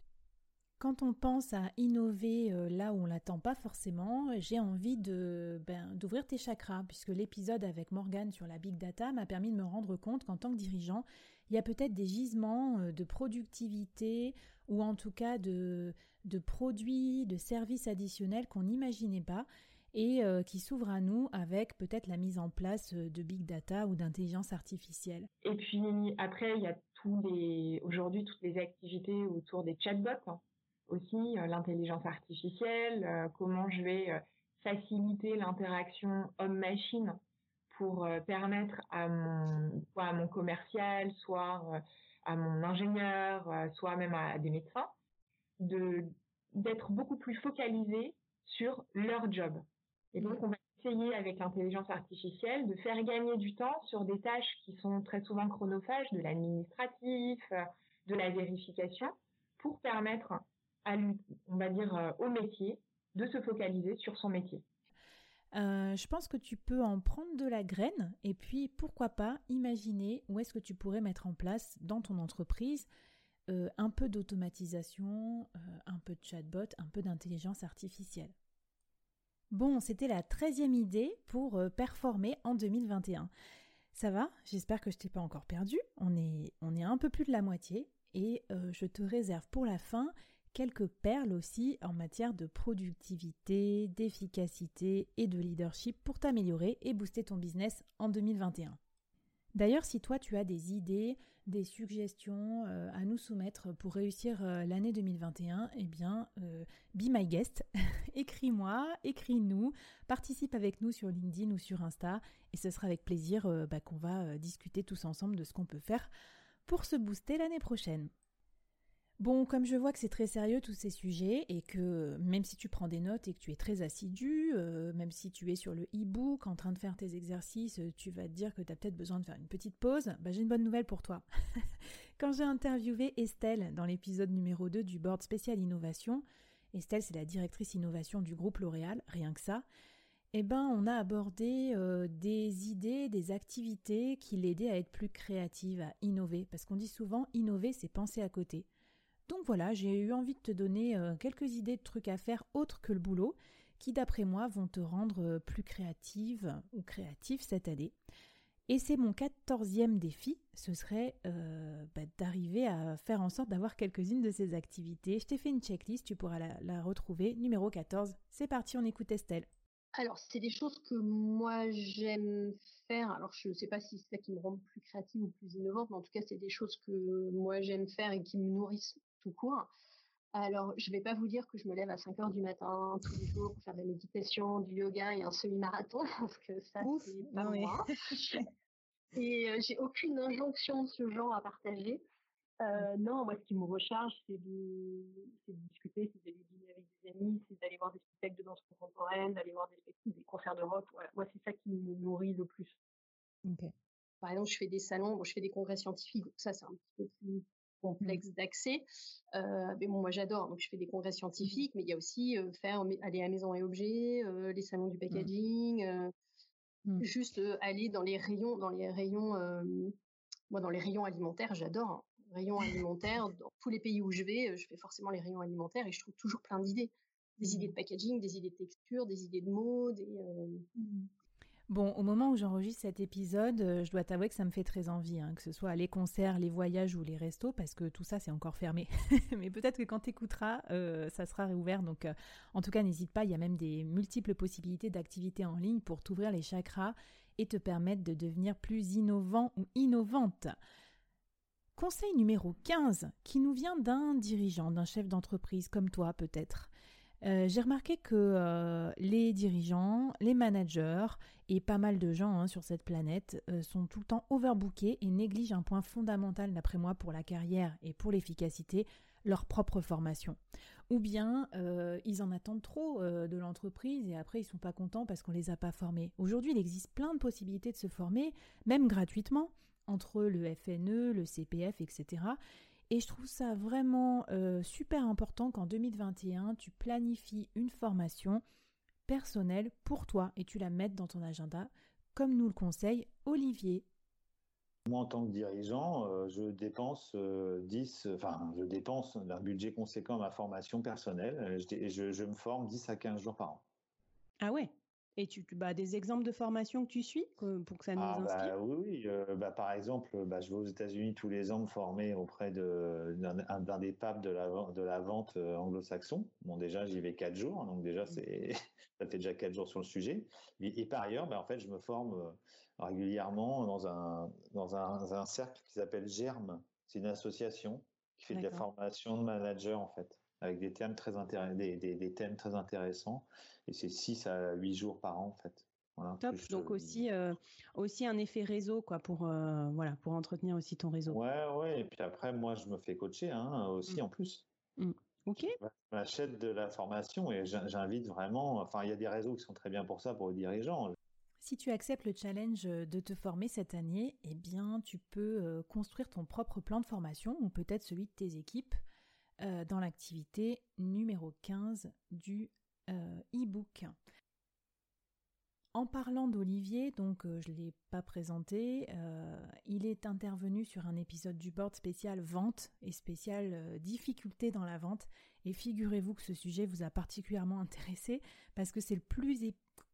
A: Quand on pense à innover euh, là où on l'attend pas forcément, j'ai envie de ben, d'ouvrir tes chakras, puisque l'épisode avec Morgane sur la big data m'a permis de me rendre compte qu'en tant que dirigeant, il y a peut-être des gisements de productivité ou en tout cas de, de produits, de services additionnels qu'on n'imaginait pas et euh, qui s'ouvrent à nous avec peut-être la mise en place euh, de big data ou d'intelligence artificielle.
E: Et puis après, il y a tous les aujourd'hui toutes les activités autour des chatbots hein. aussi, euh, l'intelligence artificielle, comment je vais faciliter l'interaction homme-machine pour permettre à mon, à mon commercial, soit à mon ingénieur, soit même à des médecins, d'être beaucoup plus focalisés sur leur job. Et donc, on va essayer avec l'intelligence artificielle de faire gagner du temps sur des tâches qui sont très souvent chronophages, de l'administratif, de la vérification, pour permettre à, on va dire, euh, au métier de se focaliser sur son métier.
A: Euh, je pense que tu peux en prendre de la graine et puis pourquoi pas imaginer où est-ce que tu pourrais mettre en place dans ton entreprise euh, un peu d'automatisation, euh, un peu de chatbot, un peu d'intelligence artificielle. Bon, c'était la treizième idée pour euh, performer en 2021. Ça va? J'espère que je t'ai pas encore perdu. On est, on est un peu plus de la moitié et je te réserve pour la fin quelques perles aussi en matière de productivité, d'efficacité et de leadership pour t'améliorer et booster ton business en 2021. D'ailleurs, si toi tu as des idées, des suggestions euh, à nous soumettre pour réussir euh, l'année 2021, eh bien, euh, be my guest. Écris-moi, écris-nous, participe avec nous sur LinkedIn ou sur Insta, et ce sera avec plaisir bah, qu'on va discuter tous ensemble de ce qu'on peut faire pour se booster l'année prochaine. Bon, comme je vois que c'est très sérieux tous ces sujets et que même si tu prends des notes et que tu es très assidu, euh, même si tu es sur le e-book en train de faire tes exercices, euh, tu vas te dire que tu as peut-être besoin de faire une petite pause, bah, j'ai une bonne nouvelle pour toi. Quand j'ai interviewé Estelle dans l'épisode numéro 2 du board spécial innovation, Estelle c'est la directrice innovation du groupe L'Oréal, rien que ça, eh ben on a abordé euh, des idées, des activités qui l'aidaient à être plus créative, à innover, parce qu'on dit souvent innover c'est penser à côté. Donc voilà, j'ai eu envie de te donner euh, quelques idées de trucs à faire autres que le boulot, qui d'après moi vont te rendre euh, plus créative ou créatif cette année. Et c'est mon quatorzième défi, ce serait euh, bah, d'arriver à faire en sorte d'avoir quelques-unes de ces activités. Je t'ai fait une checklist, tu pourras la, la retrouver. Numéro 14, c'est parti, on écoute Estelle.
L: Alors, c'est des choses que moi j'aime faire. Alors, je ne sais pas si c'est ça qui me rend plus créative ou plus innovante, mais en tout cas, c'est des choses que moi j'aime faire et qui me nourrissent tout court. Alors, je ne vais pas vous dire que je me lève à 5 heures du matin tous les jours pour faire de la méditation, du yoga et un semi-marathon, parce que ça, c'est pas moi. Et j'ai aucune injonction de ce genre à partager. Euh, non, moi, ce qui me recharge, c'est de, de, discuter, c'est d'aller dîner avec des amis, c'est d'aller voir des spectacles de danse contemporaine, d'aller voir des, des concerts de rock. Moi, c'est ça qui me nourrit le plus. Par exemple, je fais des salons, bon, je fais des congrès scientifiques, ça, c'est un petit peu plus complexe d'accès. Euh, mais bon, moi, j'adore. Donc, je fais des congrès scientifiques, mais il y a aussi euh, faire aller à Maison et Objets, euh, les salons du mmh. packaging, mmh. juste aller dans les rayons, dans les rayons, moi, dans les rayons alimentaires, j'adore. Hein rayons alimentaires. Dans tous les pays où je vais, je fais forcément les rayons alimentaires et je trouve toujours plein d'idées. Des idées de packaging, des idées de texture, des idées de mots,
A: mmh. Bon, au moment où j'enregistre cet épisode, euh, je dois t'avouer que ça me fait très envie, hein, que ce soit les concerts, les voyages ou les restos, parce que tout ça, c'est encore fermé. Mais peut-être que quand tu écouteras, ça sera réouvert. Donc, en tout cas, n'hésite pas, il y a même des multiples possibilités d'activités en ligne pour t'ouvrir les chakras et te permettre de devenir plus innovant ou innovante. Conseil numéro 15, qui nous vient d'un dirigeant, d'un chef d'entreprise comme toi peut-être. Euh, j'ai remarqué que euh, les dirigeants, les managers et pas mal de gens hein, sur cette planète euh, sont tout le temps overbookés et négligent un point fondamental d'après moi pour la carrière et pour l'efficacité, leur propre formation. Ou bien ils en attendent trop de l'entreprise et après ils sont pas contents parce qu'on les a pas formés. Aujourd'hui il existe plein de possibilités de se former, même gratuitement entre le FNE, le CPF, etc. Et je trouve ça vraiment euh, super important qu'en 2021, tu planifies une formation personnelle pour toi et tu la mettes dans ton agenda, comme nous le conseille Olivier.
M: Moi, en tant que dirigeant, euh, je dépense 10, euh, enfin, je dépense un budget conséquent à ma formation personnelle. Je, je, je me forme 10 à 15 jours par an.
A: Ah ouais? Et tu, bah, des exemples de formation que tu suis pour que ça nous ah,
M: inspire? bah, Oui, oui. Euh, bah, par exemple, bah, je vais aux États-Unis tous les ans me former auprès d'un des papes de la, de la vente euh, anglo-saxon. Bon, déjà, j'y vais quatre jours, donc déjà, mmh. c'est ça fait déjà quatre jours sur le sujet. Et, par ailleurs, bah, en fait, je me forme euh, régulièrement dans un, dans un, un cercle qui s'appelle GERM. C'est une association qui fait de la formation de manager, en fait avec des thèmes très des, des, thèmes très intéressants. Et c'est 6 à 8 jours par an, en fait.
A: Voilà, Top. Donc aussi, euh, aussi un effet réseau, quoi, pour, euh, voilà, pour entretenir aussi ton réseau.
M: Ouais, ouais. Et puis après, moi, je me fais coacher hein, aussi mmh. en plus.
A: Mmh. Ok.
M: J'achète de la formation et j'invite vraiment. Enfin, il y a des réseaux qui sont très bien pour ça, pour les dirigeants.
A: Si tu acceptes le challenge de te former cette année, eh bien, tu peux euh, construire ton propre plan de formation ou peut-être celui de tes équipes euh, dans l'activité numéro 15 du euh, e-book. En parlant d'Olivier, donc euh, je ne l'ai pas présenté, il est intervenu sur un épisode du board spécial vente et spécial difficulté dans la vente. Et figurez-vous que ce sujet vous a particulièrement intéressé parce que c'est le plus,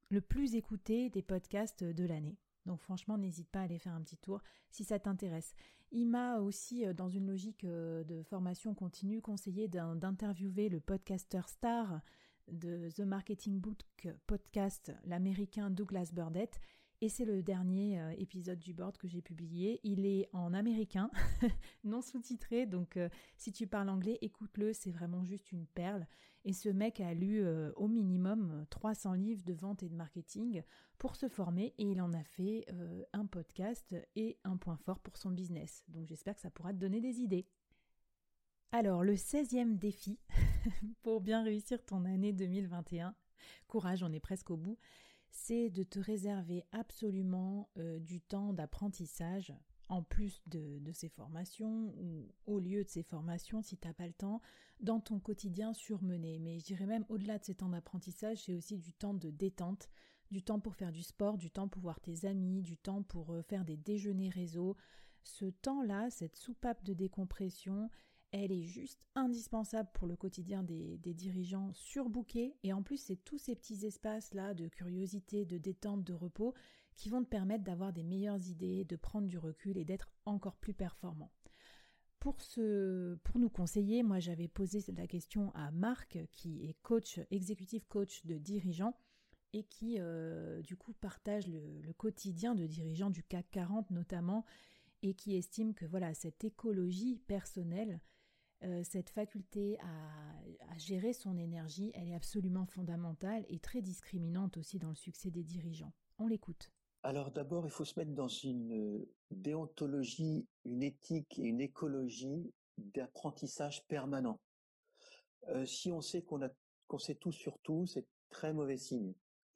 A: le plus écouté des podcasts de l'année. Donc franchement, n'hésite pas à aller faire un petit tour si ça t'intéresse. Il m'a aussi, euh, dans une logique euh, de formation continue, conseillé d'interviewer le podcaster star de The Marketing Book podcast, l'américain Douglas Burdett. Et c'est le dernier euh, épisode du board que j'ai publié. Il est en américain, non sous-titré, donc si tu parles anglais, écoute-le, c'est vraiment juste une perle. Et ce mec a lu au minimum 300 livres de vente et de marketing pour se former et il en a fait euh, un podcast et un point fort pour son business. Donc j'espère que ça pourra te donner des idées. Alors le 16e défi pour bien réussir ton année 2021, courage, on est presque au bout, c'est de te réserver absolument euh, du temps d'apprentissage en plus de, de, ces formations ou au lieu de ces formations si tu n'as pas le temps dans ton quotidien surmené. Mais je dirais même au-delà de ces temps d'apprentissage, c'est aussi du temps de détente, du temps pour faire du sport, du temps pour voir tes amis, du temps pour euh, faire des déjeuners réseau. Ce temps-là, cette soupape de décompression, elle est juste indispensable pour le quotidien des, dirigeants surbookés. Et en plus, c'est tous ces petits espaces-là de curiosité, de détente, de repos qui vont te permettre d'avoir des meilleures idées, de prendre du recul et d'être encore plus performant. Pour nous conseiller, moi j'avais posé la question à Marc, qui est coach, exécutif coach de dirigeants et qui euh, du coup partage le, quotidien de dirigeants du CAC 40 notamment et qui estime que voilà cette écologie personnelle, euh, cette faculté à, gérer son énergie, elle est absolument fondamentale et très discriminante aussi dans le succès des dirigeants. On l'écoute.
N: Alors d'abord, il faut se mettre dans une déontologie, une éthique et une écologie d'apprentissage permanent. Euh, si on sait qu'on a qu'on sait tout sur tout, c'est très mauvais signe.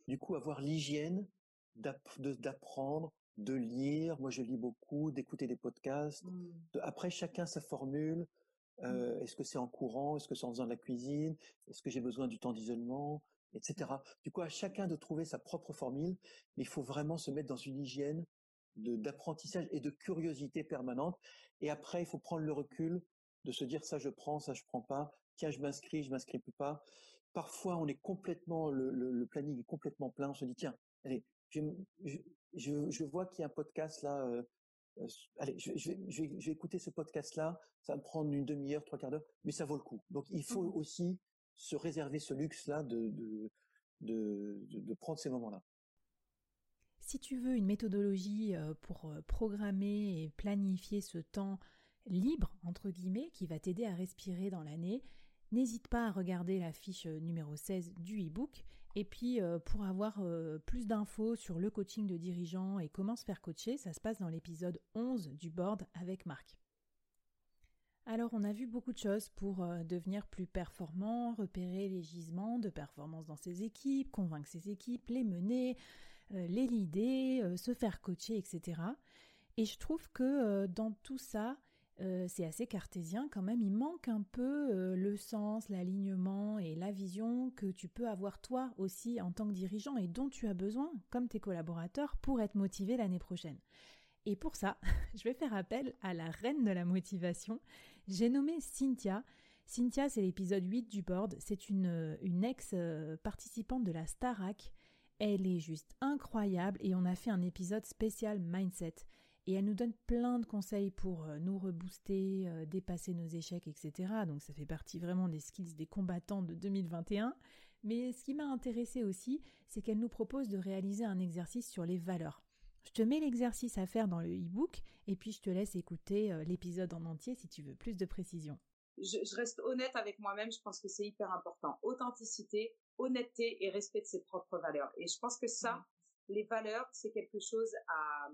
N: Du coup, avoir l'hygiène d'apprendre, de lire. Moi, je lis beaucoup, d'écouter des podcasts. Mmh. après, chacun sa formule. Mmh. Euh, est-ce que c'est en courant? Est-ce que c'est en faisant de la cuisine? Est-ce que j'ai besoin du temps d'isolement? Etc. Du coup, à chacun de trouver sa propre formule, mais il faut vraiment se mettre dans une hygiène d'apprentissage et de curiosité permanente. Et après, il faut prendre le recul de se dire ça je prends, ça je prends pas. Tiens, je m'inscris, je m'inscris plus pas. Parfois, on est complètement, le, le, planning est complètement plein. On se dit tiens, allez, je, je, je vois qu'il y a un podcast là. Euh, allez, je, je, vais, je, vais, écouter ce podcast-là, ça va me prendre une demi-heure, trois quarts d'heure, mais ça vaut le coup. Donc il faut mmh aussi se réserver ce luxe-là de, de, de, de, prendre ces moments-là.
A: Si tu veux une méthodologie euh, pour programmer et planifier ce temps libre, entre guillemets, qui va t'aider à respirer dans l'année, n'hésite pas à regarder la fiche numéro 16 du e-book et puis, euh, pour avoir euh, plus d'infos sur le coaching de dirigeants et comment se faire coacher, ça se passe dans l'épisode 11 du board avec Marc. Alors, on a vu beaucoup de choses pour euh, devenir plus performant, repérer les gisements de performance dans ses équipes, convaincre ses équipes, les mener, les leader, se faire coacher, etc. Et je trouve que dans tout ça, euh, c'est assez cartésien quand même. Il manque un peu euh, le sens, l'alignement et la vision que tu peux avoir toi aussi en tant que dirigeant et dont tu as besoin, comme tes collaborateurs, pour être motivé l'année prochaine. Et pour ça, je vais faire appel à la reine de la motivation. J'ai nommé Cynthia. Cynthia, c'est l'épisode 8 du board. C'est une, une ex-participante de la Starac. Elle est juste incroyable et on a fait un épisode spécial mindset et elle nous donne plein de conseils pour euh, nous rebooster, euh, dépasser nos échecs, etc. Donc ça fait partie vraiment des skills des combattants de 2021. Mais ce qui m'a intéressé aussi, c'est qu'elle nous propose de réaliser un exercice sur les valeurs. Je te mets l'exercice à faire dans le e-book et puis je te laisse écouter euh, l'épisode en entier si tu veux plus de précision.
O: Je, je reste honnête avec moi-même, je pense que c'est hyper important. Authenticité, honnêteté et respect de ses propres valeurs. Et je pense que ça, mmh. les valeurs, c'est quelque chose à,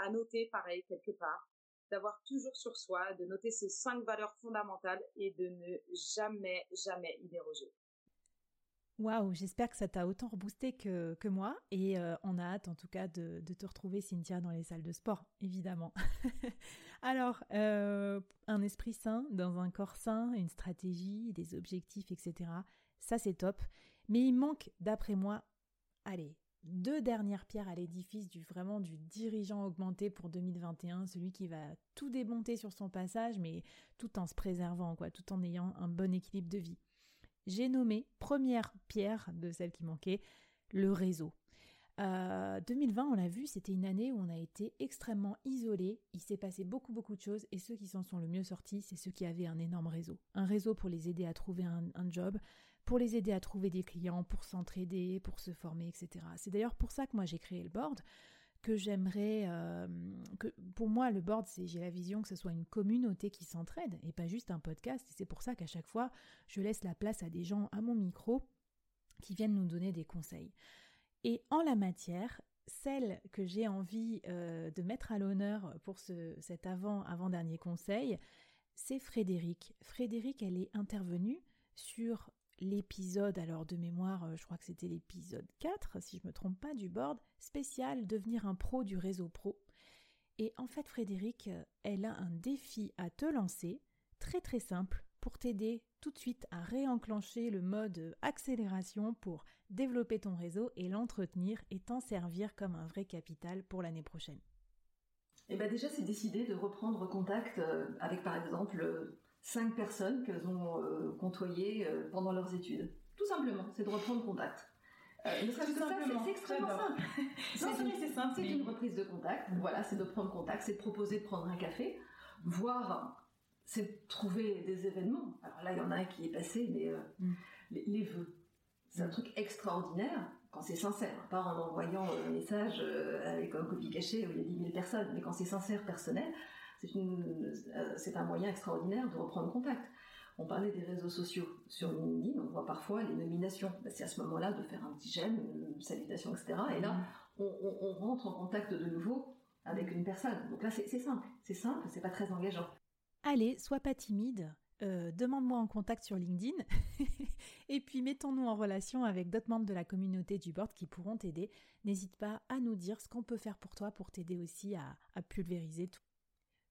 O: à noter pareil quelque part, d'avoir toujours sur soi, de noter ces cinq valeurs fondamentales et de ne jamais, jamais y déroger.
A: Waouh, j'espère que ça t'a autant reboosté que, que moi et euh, on a hâte en tout cas de, te retrouver Cynthia dans les salles de sport, évidemment. Alors, euh, un esprit sain dans un corps sain, une stratégie, des objectifs, etc. Ça c'est top, mais il manque d'après moi, allez, deux dernières pierres à l'édifice du vraiment du dirigeant augmenté pour 2021, celui qui va tout démonter sur son passage, mais tout en se préservant, quoi, tout en ayant un bon équilibre de vie. J'ai nommé première pierre de celle qui manquait, le réseau. 2020, euh, on l'a vu, c'était une année où on a été extrêmement isolé. Il s'est passé beaucoup beaucoup de choses et ceux qui s'en sont le mieux sortis, c'est ceux qui avaient un énorme réseau. Un réseau pour les aider à trouver un job, pour les aider à trouver des clients, pour s'entraider, pour se former, etc. C'est d'ailleurs pour ça que moi j'ai créé le board, que j'aimerais, euh, que pour moi le board, c'est j'ai la vision que ce soit une communauté qui s'entraide et pas juste un podcast. C'est pour ça qu'à chaque fois, je laisse la place à des gens à mon micro qui viennent nous donner des conseils. Et en la matière, celle que j'ai envie euh, de mettre à l'honneur pour ce, cet avant avant dernier conseil, c'est Frédéric. Frédéric, elle est intervenue sur l'épisode, alors de mémoire, euh, je crois que c'était l'épisode 4, si je me trompe pas, du board, spécial devenir un pro du réseau pro. Et en fait, Frédéric, euh, elle a un défi à te lancer, très très simple, pour t'aider tout de suite à réenclencher le mode accélération pour développer ton réseau et l'entretenir et t'en servir comme un vrai capital pour l'année prochaine.
P: Eh bien déjà, c'est décidé de reprendre contact euh, avec par exemple cinq personnes qu'elles ont euh, côtoyées euh, pendant leurs études. Tout simplement, c'est de reprendre contact. Euh, c'est extrêmement simple. c'est simple. C'est une reprise de contact. Voilà, c'est de prendre contact, c'est de proposer de prendre un café, voir, c'est de trouver des événements. Alors là, il y en a un qui est passé, mais mm. les, vœux, c'est un mm. truc extraordinaire quand c'est sincère, pas en envoyant un message avec un copie cachée où il y a 10 000 personnes, mais quand c'est sincère, personnel, c'est un moyen extraordinaire de reprendre contact. On parlait des réseaux sociaux. Sur LinkedIn, on voit parfois les nominations. Bah, c'est à ce moment-là de faire un petit j'aime, une salutation, etc. Et là, mm. on, rentre en contact de nouveau avec une personne. Donc là, c'est simple. C'est simple, c'est pas très engageant.
A: Allez, sois pas timide. Euh, demande-moi en contact sur LinkedIn et puis mettons-nous en relation avec d'autres membres de la communauté du board qui pourront t'aider. N'hésite pas à nous dire ce qu'on peut faire pour toi pour t'aider aussi à pulvériser tout.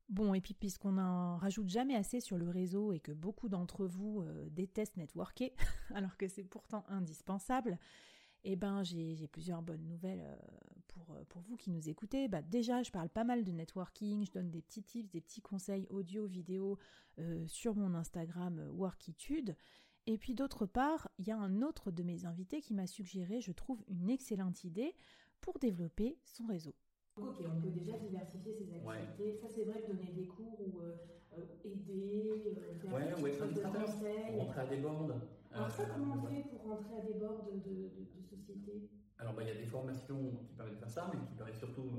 A: Bon, et puis puisqu'on n'en rajoute jamais assez sur le réseau et que beaucoup d'entre vous euh, détestent networker, alors que c'est pourtant indispensable, eh ben j'ai plusieurs bonnes nouvelles euh, pour, euh, pour vous qui nous écoutez. Bah, déjà, je parle pas mal de networking, je donne des petits tips, des petits conseils audio, vidéo sur mon Instagram Workitude. Et puis d'autre part, il y a un autre de mes invités qui m'a suggéré, je trouve, une excellente idée pour développer son réseau.
P: Ok, on peut déjà diversifier ses activités. Ça, c'est vrai que donner des cours ou euh, euh, aider,
Q: euh, faire ouais, ouais, de conseils. Rentrer à des boards.
P: Alors, ça, comment on fait pour rentrer à des boards de, de, de, sociétés
Q: Alors, bah, il y a des formations qui permettent de faire ça, mais qui permettent surtout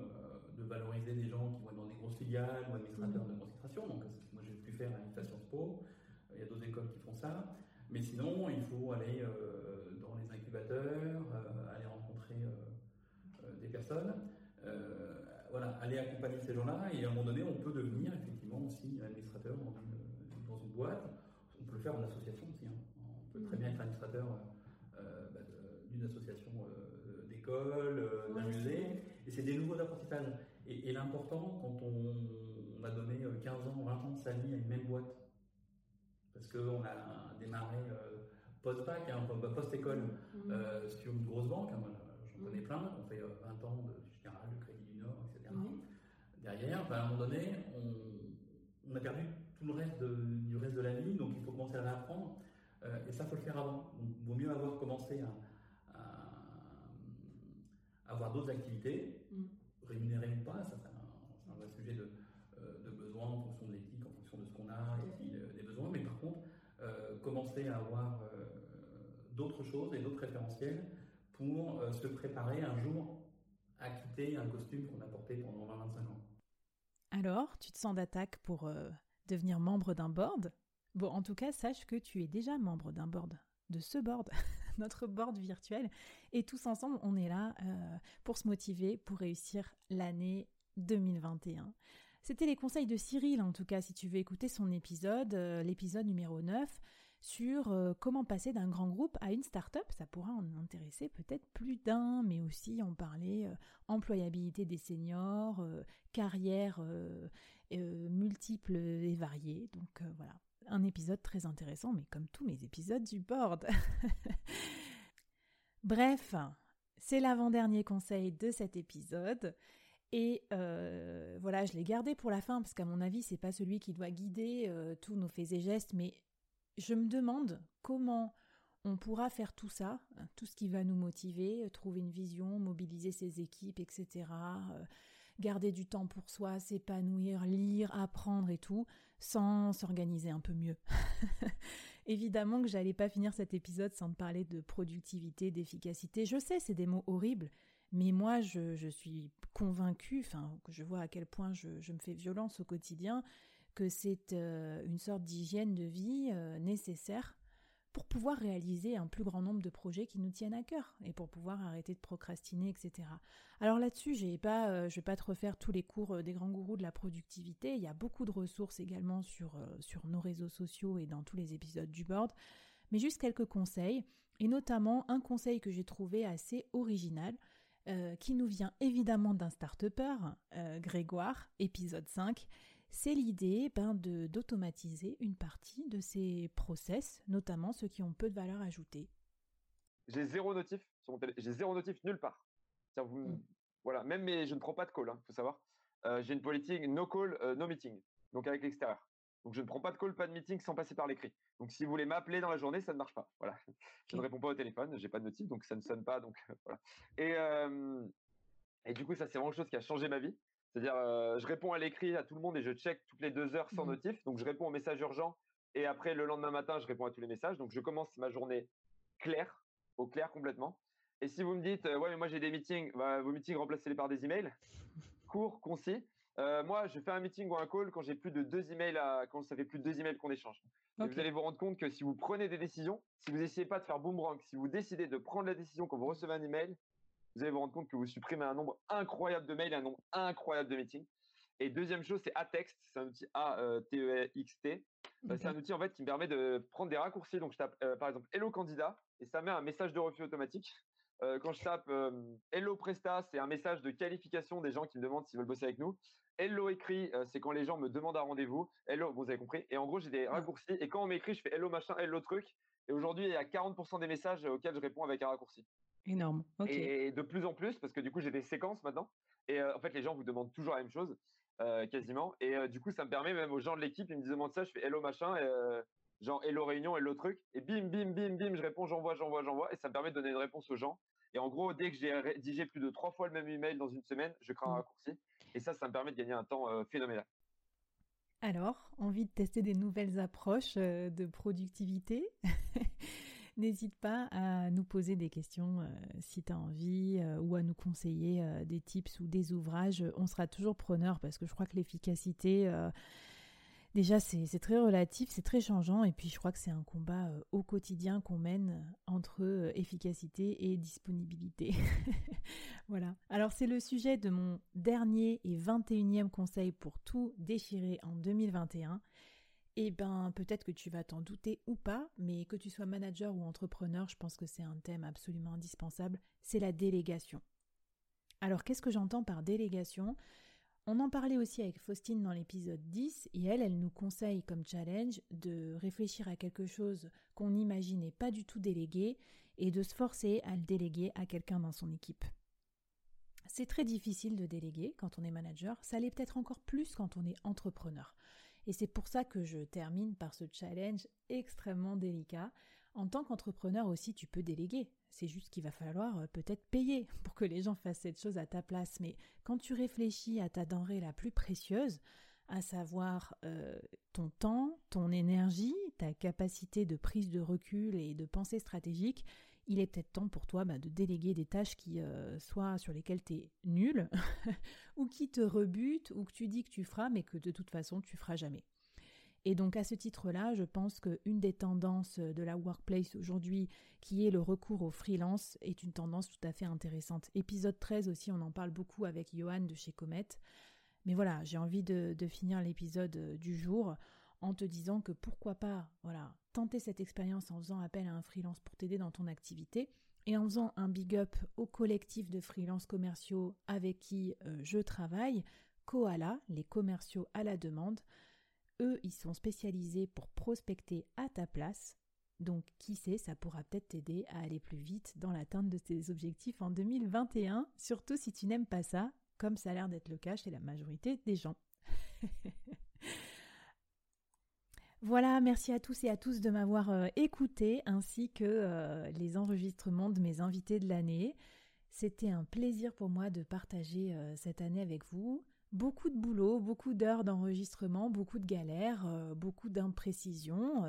Q: de valoriser des gens qui vont être dans des grosses filiales ou administrateurs de concentration. Donc, moi, j'ai pu faire à l'Inflation Spo. Il y a d'autres écoles qui font ça. Mais sinon, il faut aller dans les incubateurs, aller rencontrer des personnes voilà, aller accompagner ces gens-là et à un moment donné, on peut devenir effectivement aussi administrateur dans une, dans une boîte. On peut le faire en association aussi. Hein. On peut très bien être administrateur euh, bah, d'une association euh, d'école, euh, d'un musée. Et c'est des nouveaux apprentissages. Et, l'important, quand on, a donné 15 ans, 20 ans de sa vie à une même boîte, parce qu'on a démarré post-bac, hein, post-école, mmh. sur une grosse banque, hein, j'en connais plein, on fait 20 ans de derrière, ben, à un moment donné, on, a perdu tout le reste du reste de la vie, donc il faut commencer à réapprendre. Euh, et ça, il faut le faire avant. Il vaut mieux avoir commencé à, avoir d'autres activités, mm. rémunérées ou pas, ça c'est un, vrai sujet de, euh, de, besoin en fonction de l'éthique, en fonction de ce qu'on a et puis euh, des besoins. Mais par contre, commencer à avoir d'autres choses et d'autres référentiels pour se préparer un jour à quitter un costume qu'on a porté pendant 25 ans.
A: Alors, tu te sens d'attaque pour euh, devenir membre d'un board? Bon, en tout cas, sache que tu es déjà membre d'un board, de ce board, notre board virtuel, et tous ensemble, on est là euh, pour se motiver, pour réussir l'année 2021. C'était les conseils de Cyril, en tout cas, si tu veux écouter son épisode, euh, l'épisode numéro 9 sur euh, comment passer d'un grand groupe à une start-up. Ça pourra en intéresser peut-être plus d'un, mais aussi en parler euh, employabilité des seniors, euh, carrière multiples et variées. Donc voilà, un épisode très intéressant, mais comme tous mes épisodes du board. Bref, c'est l'avant-dernier conseil de cet épisode. Et voilà, je l'ai gardé pour la fin parce qu'à mon avis, c'est pas celui qui doit guider tous nos faits et gestes, mais je me demande comment on pourra faire tout ça, tout ce qui va nous motiver, trouver une vision, mobiliser ses équipes, etc. Euh, garder du temps pour soi, s'épanouir, lire, apprendre et tout, sans s'organiser un peu mieux. Évidemment que j'allais pas finir cet épisode sans te parler de productivité, d'efficacité. Je sais, c'est des mots horribles, mais moi, je, suis convaincue, enfin, je vois à quel point je me fais violence au quotidien, c'est euh, une sorte d'hygiène de vie euh, nécessaire pour pouvoir réaliser un plus grand nombre de projets qui nous tiennent à cœur et pour pouvoir arrêter de procrastiner, etc. Alors là-dessus, j'ai pas, euh, je vais pas te refaire tous les cours des grands gourous de la productivité. Il y a beaucoup de ressources également sur, sur nos réseaux sociaux et dans tous les épisodes du board. Mais juste quelques conseils, et notamment un conseil que j'ai trouvé assez original, qui nous vient évidemment d'un start-upper, Grégoire, épisode 5, c'est l'idée ben, d'automatiser une partie de ces process, notamment ceux qui ont peu de valeur ajoutée.
I: J'ai zéro notif sur mon téléphone, j'ai zéro notif nulle part. Vous, mm. Voilà, même mais je ne prends pas de call, il hein, faut savoir. Euh, j'ai une politique no call, euh, no meeting, donc avec l'extérieur. Donc je ne prends pas de call, pas de meeting sans passer par l'écrit. Donc si vous voulez m'appeler dans la journée, ça ne marche pas. Voilà, je ne réponds pas au téléphone, j'ai pas de notif, donc ça ne sonne pas. Donc voilà. Et euh, et du coup, ça c'est vraiment quelque chose qui a changé ma vie. C'est-à-dire, euh, je réponds à l'écrit à tout le monde et je check toutes les deux heures sans mmh notif. Donc, je réponds aux messages urgents et après, le lendemain matin, je réponds à tous les messages. Donc, je commence ma journée claire, au clair complètement. Et si vous me dites, euh, ouais, mais moi j'ai des meetings, bah, vos meetings, remplacez-les par des emails, courts, concis. Euh, moi, je fais un meeting ou un call quand j'ai plus de deux emails à, quand ça fait plus de deux emails qu'on échange. Vous allez vous rendre compte que si vous prenez des décisions, si vous essayez pas de faire boomerang, si vous décidez de prendre la décision quand vous recevez un email, vous allez vous rendre compte que vous supprimez un nombre incroyable de mails, un nombre incroyable de meetings. Et deuxième chose, c'est Atext. C'est un outil A-T-E-X-T. Euh, c'est un outil en fait qui me permet de prendre des raccourcis. Donc je tape euh, par exemple Hello candidat et ça met un message de refus automatique. Euh, quand je tape Hello Presta, c'est un message de qualification des gens qui me demandent s'ils veulent bosser avec nous. Hello écrit, c'est quand les gens me demandent un rendez-vous. Hello, vous avez compris. Et en gros, j'ai des raccourcis. Et quand on m'écrit, je fais Hello machin, Hello truc. Et aujourd'hui, il y a 40% des messages auxquels je réponds avec un raccourci.
A: Énorme.
I: Et de plus en plus, parce que du coup, j'ai des séquences maintenant. Et en fait, les gens vous demandent toujours la même chose. Euh, quasiment. Et euh, du coup, ça me permet même aux gens de l'équipe, ils me demandent ça, je fais hello machin, et, genre hello réunion, hello truc, et bim, bim, bim, bim, je réponds, j'envoie, j'envoie, j'envoie, et ça me permet de donner une réponse aux gens. Et en gros, dès que j'ai rédigé plus de trois fois le même email dans une semaine, je crée un mmh. raccourci. Et ça, ça me permet de gagner un temps phénoménal.
A: Alors, envie de tester des nouvelles approches de productivité? N'hésite pas à nous poser des questions euh, si tu as envie euh, ou à nous conseiller euh, des tips ou des ouvrages. On sera toujours preneur parce que je crois que l'efficacité, déjà, c'est très relatif, c'est très changeant. Et puis, je crois que c'est un combat au quotidien qu'on mène entre efficacité et disponibilité. voilà. Alors, c'est le sujet de mon dernier et 21e conseil pour tout déchirer en 2021. Eh ben, peut-être que tu vas t'en douter ou pas, mais que tu sois manager ou entrepreneur, je pense que c'est un thème absolument indispensable, c'est la délégation. Alors, qu'est-ce que j'entends par délégation? On en parlait aussi avec Faustine dans l'épisode 10, et elle, elle nous conseille comme challenge de réfléchir à quelque chose qu'on n'imaginait pas du tout déléguer et de se forcer à le déléguer à quelqu'un dans son équipe. C'est très difficile de déléguer quand on est manager, ça l'est peut-être encore plus quand on est entrepreneur. Et c'est pour ça que je termine par ce challenge extrêmement délicat. En tant qu'entrepreneur aussi, tu peux déléguer. C'est juste qu'il va falloir euh, peut-être payer pour que les gens fassent cette chose à ta place. Mais quand tu réfléchis à ta denrée la plus précieuse, à savoir euh, ton temps, ton énergie, ta capacité de prise de recul et de pensée stratégique, il est peut-être temps pour toi bah, de déléguer des tâches qui euh, soient sur lesquelles tu es nul, ou qui te rebutent, ou que tu dis que tu feras, mais que de toute façon tu feras jamais. Et donc à ce titre-là, je pense qu'une des tendances de la workplace aujourd'hui, qui est le recours au freelance, est une tendance tout à fait intéressante. Épisode 13 aussi, on en parle beaucoup avec Johan de chez Comet. Mais voilà, j'ai envie de, de finir l'épisode euh, du jour en te disant que pourquoi pas, voilà, tenter cette expérience en faisant appel à un freelance pour t'aider dans ton activité et en faisant un big up au collectif de freelance commerciaux avec qui euh, je travaille, Koala, les commerciaux à la demande. Eux, ils sont spécialisés pour prospecter à ta place. Donc, qui sait, ça pourra peut-être t'aider à aller plus vite dans l'atteinte de tes objectifs en 2021, surtout si tu n'aimes pas ça, comme ça a l'air d'être le cas chez la majorité des gens. Voilà, merci à tous et à tous de m'avoir euh, écouté ainsi que euh, les enregistrements de mes invités de l'année. C'était un plaisir pour moi de partager euh, cette année avec vous. Beaucoup de boulot, beaucoup d'heures d'enregistrement, beaucoup de galères, beaucoup d'imprécisions.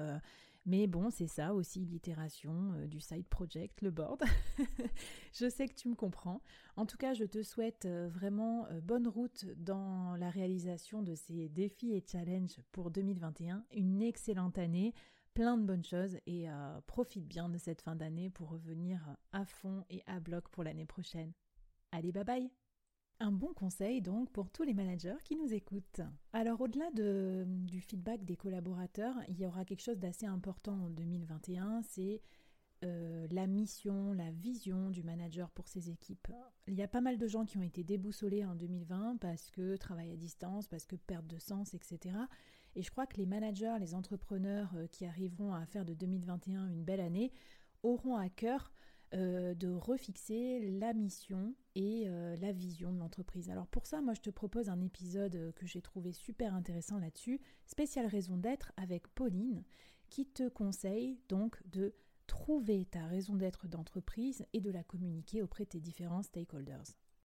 A: Mais bon, c'est ça aussi l'itération euh, du side project, le board. je sais que tu me comprends. En tout cas, je te souhaite euh, vraiment euh, bonne route dans la réalisation de ces défis et challenges pour 2021. Une excellente année, plein de bonnes choses et profite bien de cette fin d'année pour revenir à fond et à bloc pour l'année prochaine. Allez, bye bye un bon conseil donc pour tous les managers qui nous écoutent. Alors au-delà de, du feedback des collaborateurs, il y aura quelque chose d'assez important en 2021, c'est euh, la mission, la vision du manager pour ses équipes. Il y a pas mal de gens qui ont été déboussolés en 2020 parce que travail à distance, parce que perte de sens, etc. Et je crois que les managers, les entrepreneurs euh, qui arriveront à faire de 2021 une belle année auront à cœur euh, de refixer la mission et euh, la vision de l'entreprise. Alors pour ça, moi je te propose un épisode que j'ai trouvé super intéressant là-dessus, spéciale raison d'être avec Pauline, qui te conseille donc de trouver ta raison d'être d'entreprise et de la communiquer auprès de tes différents stakeholders.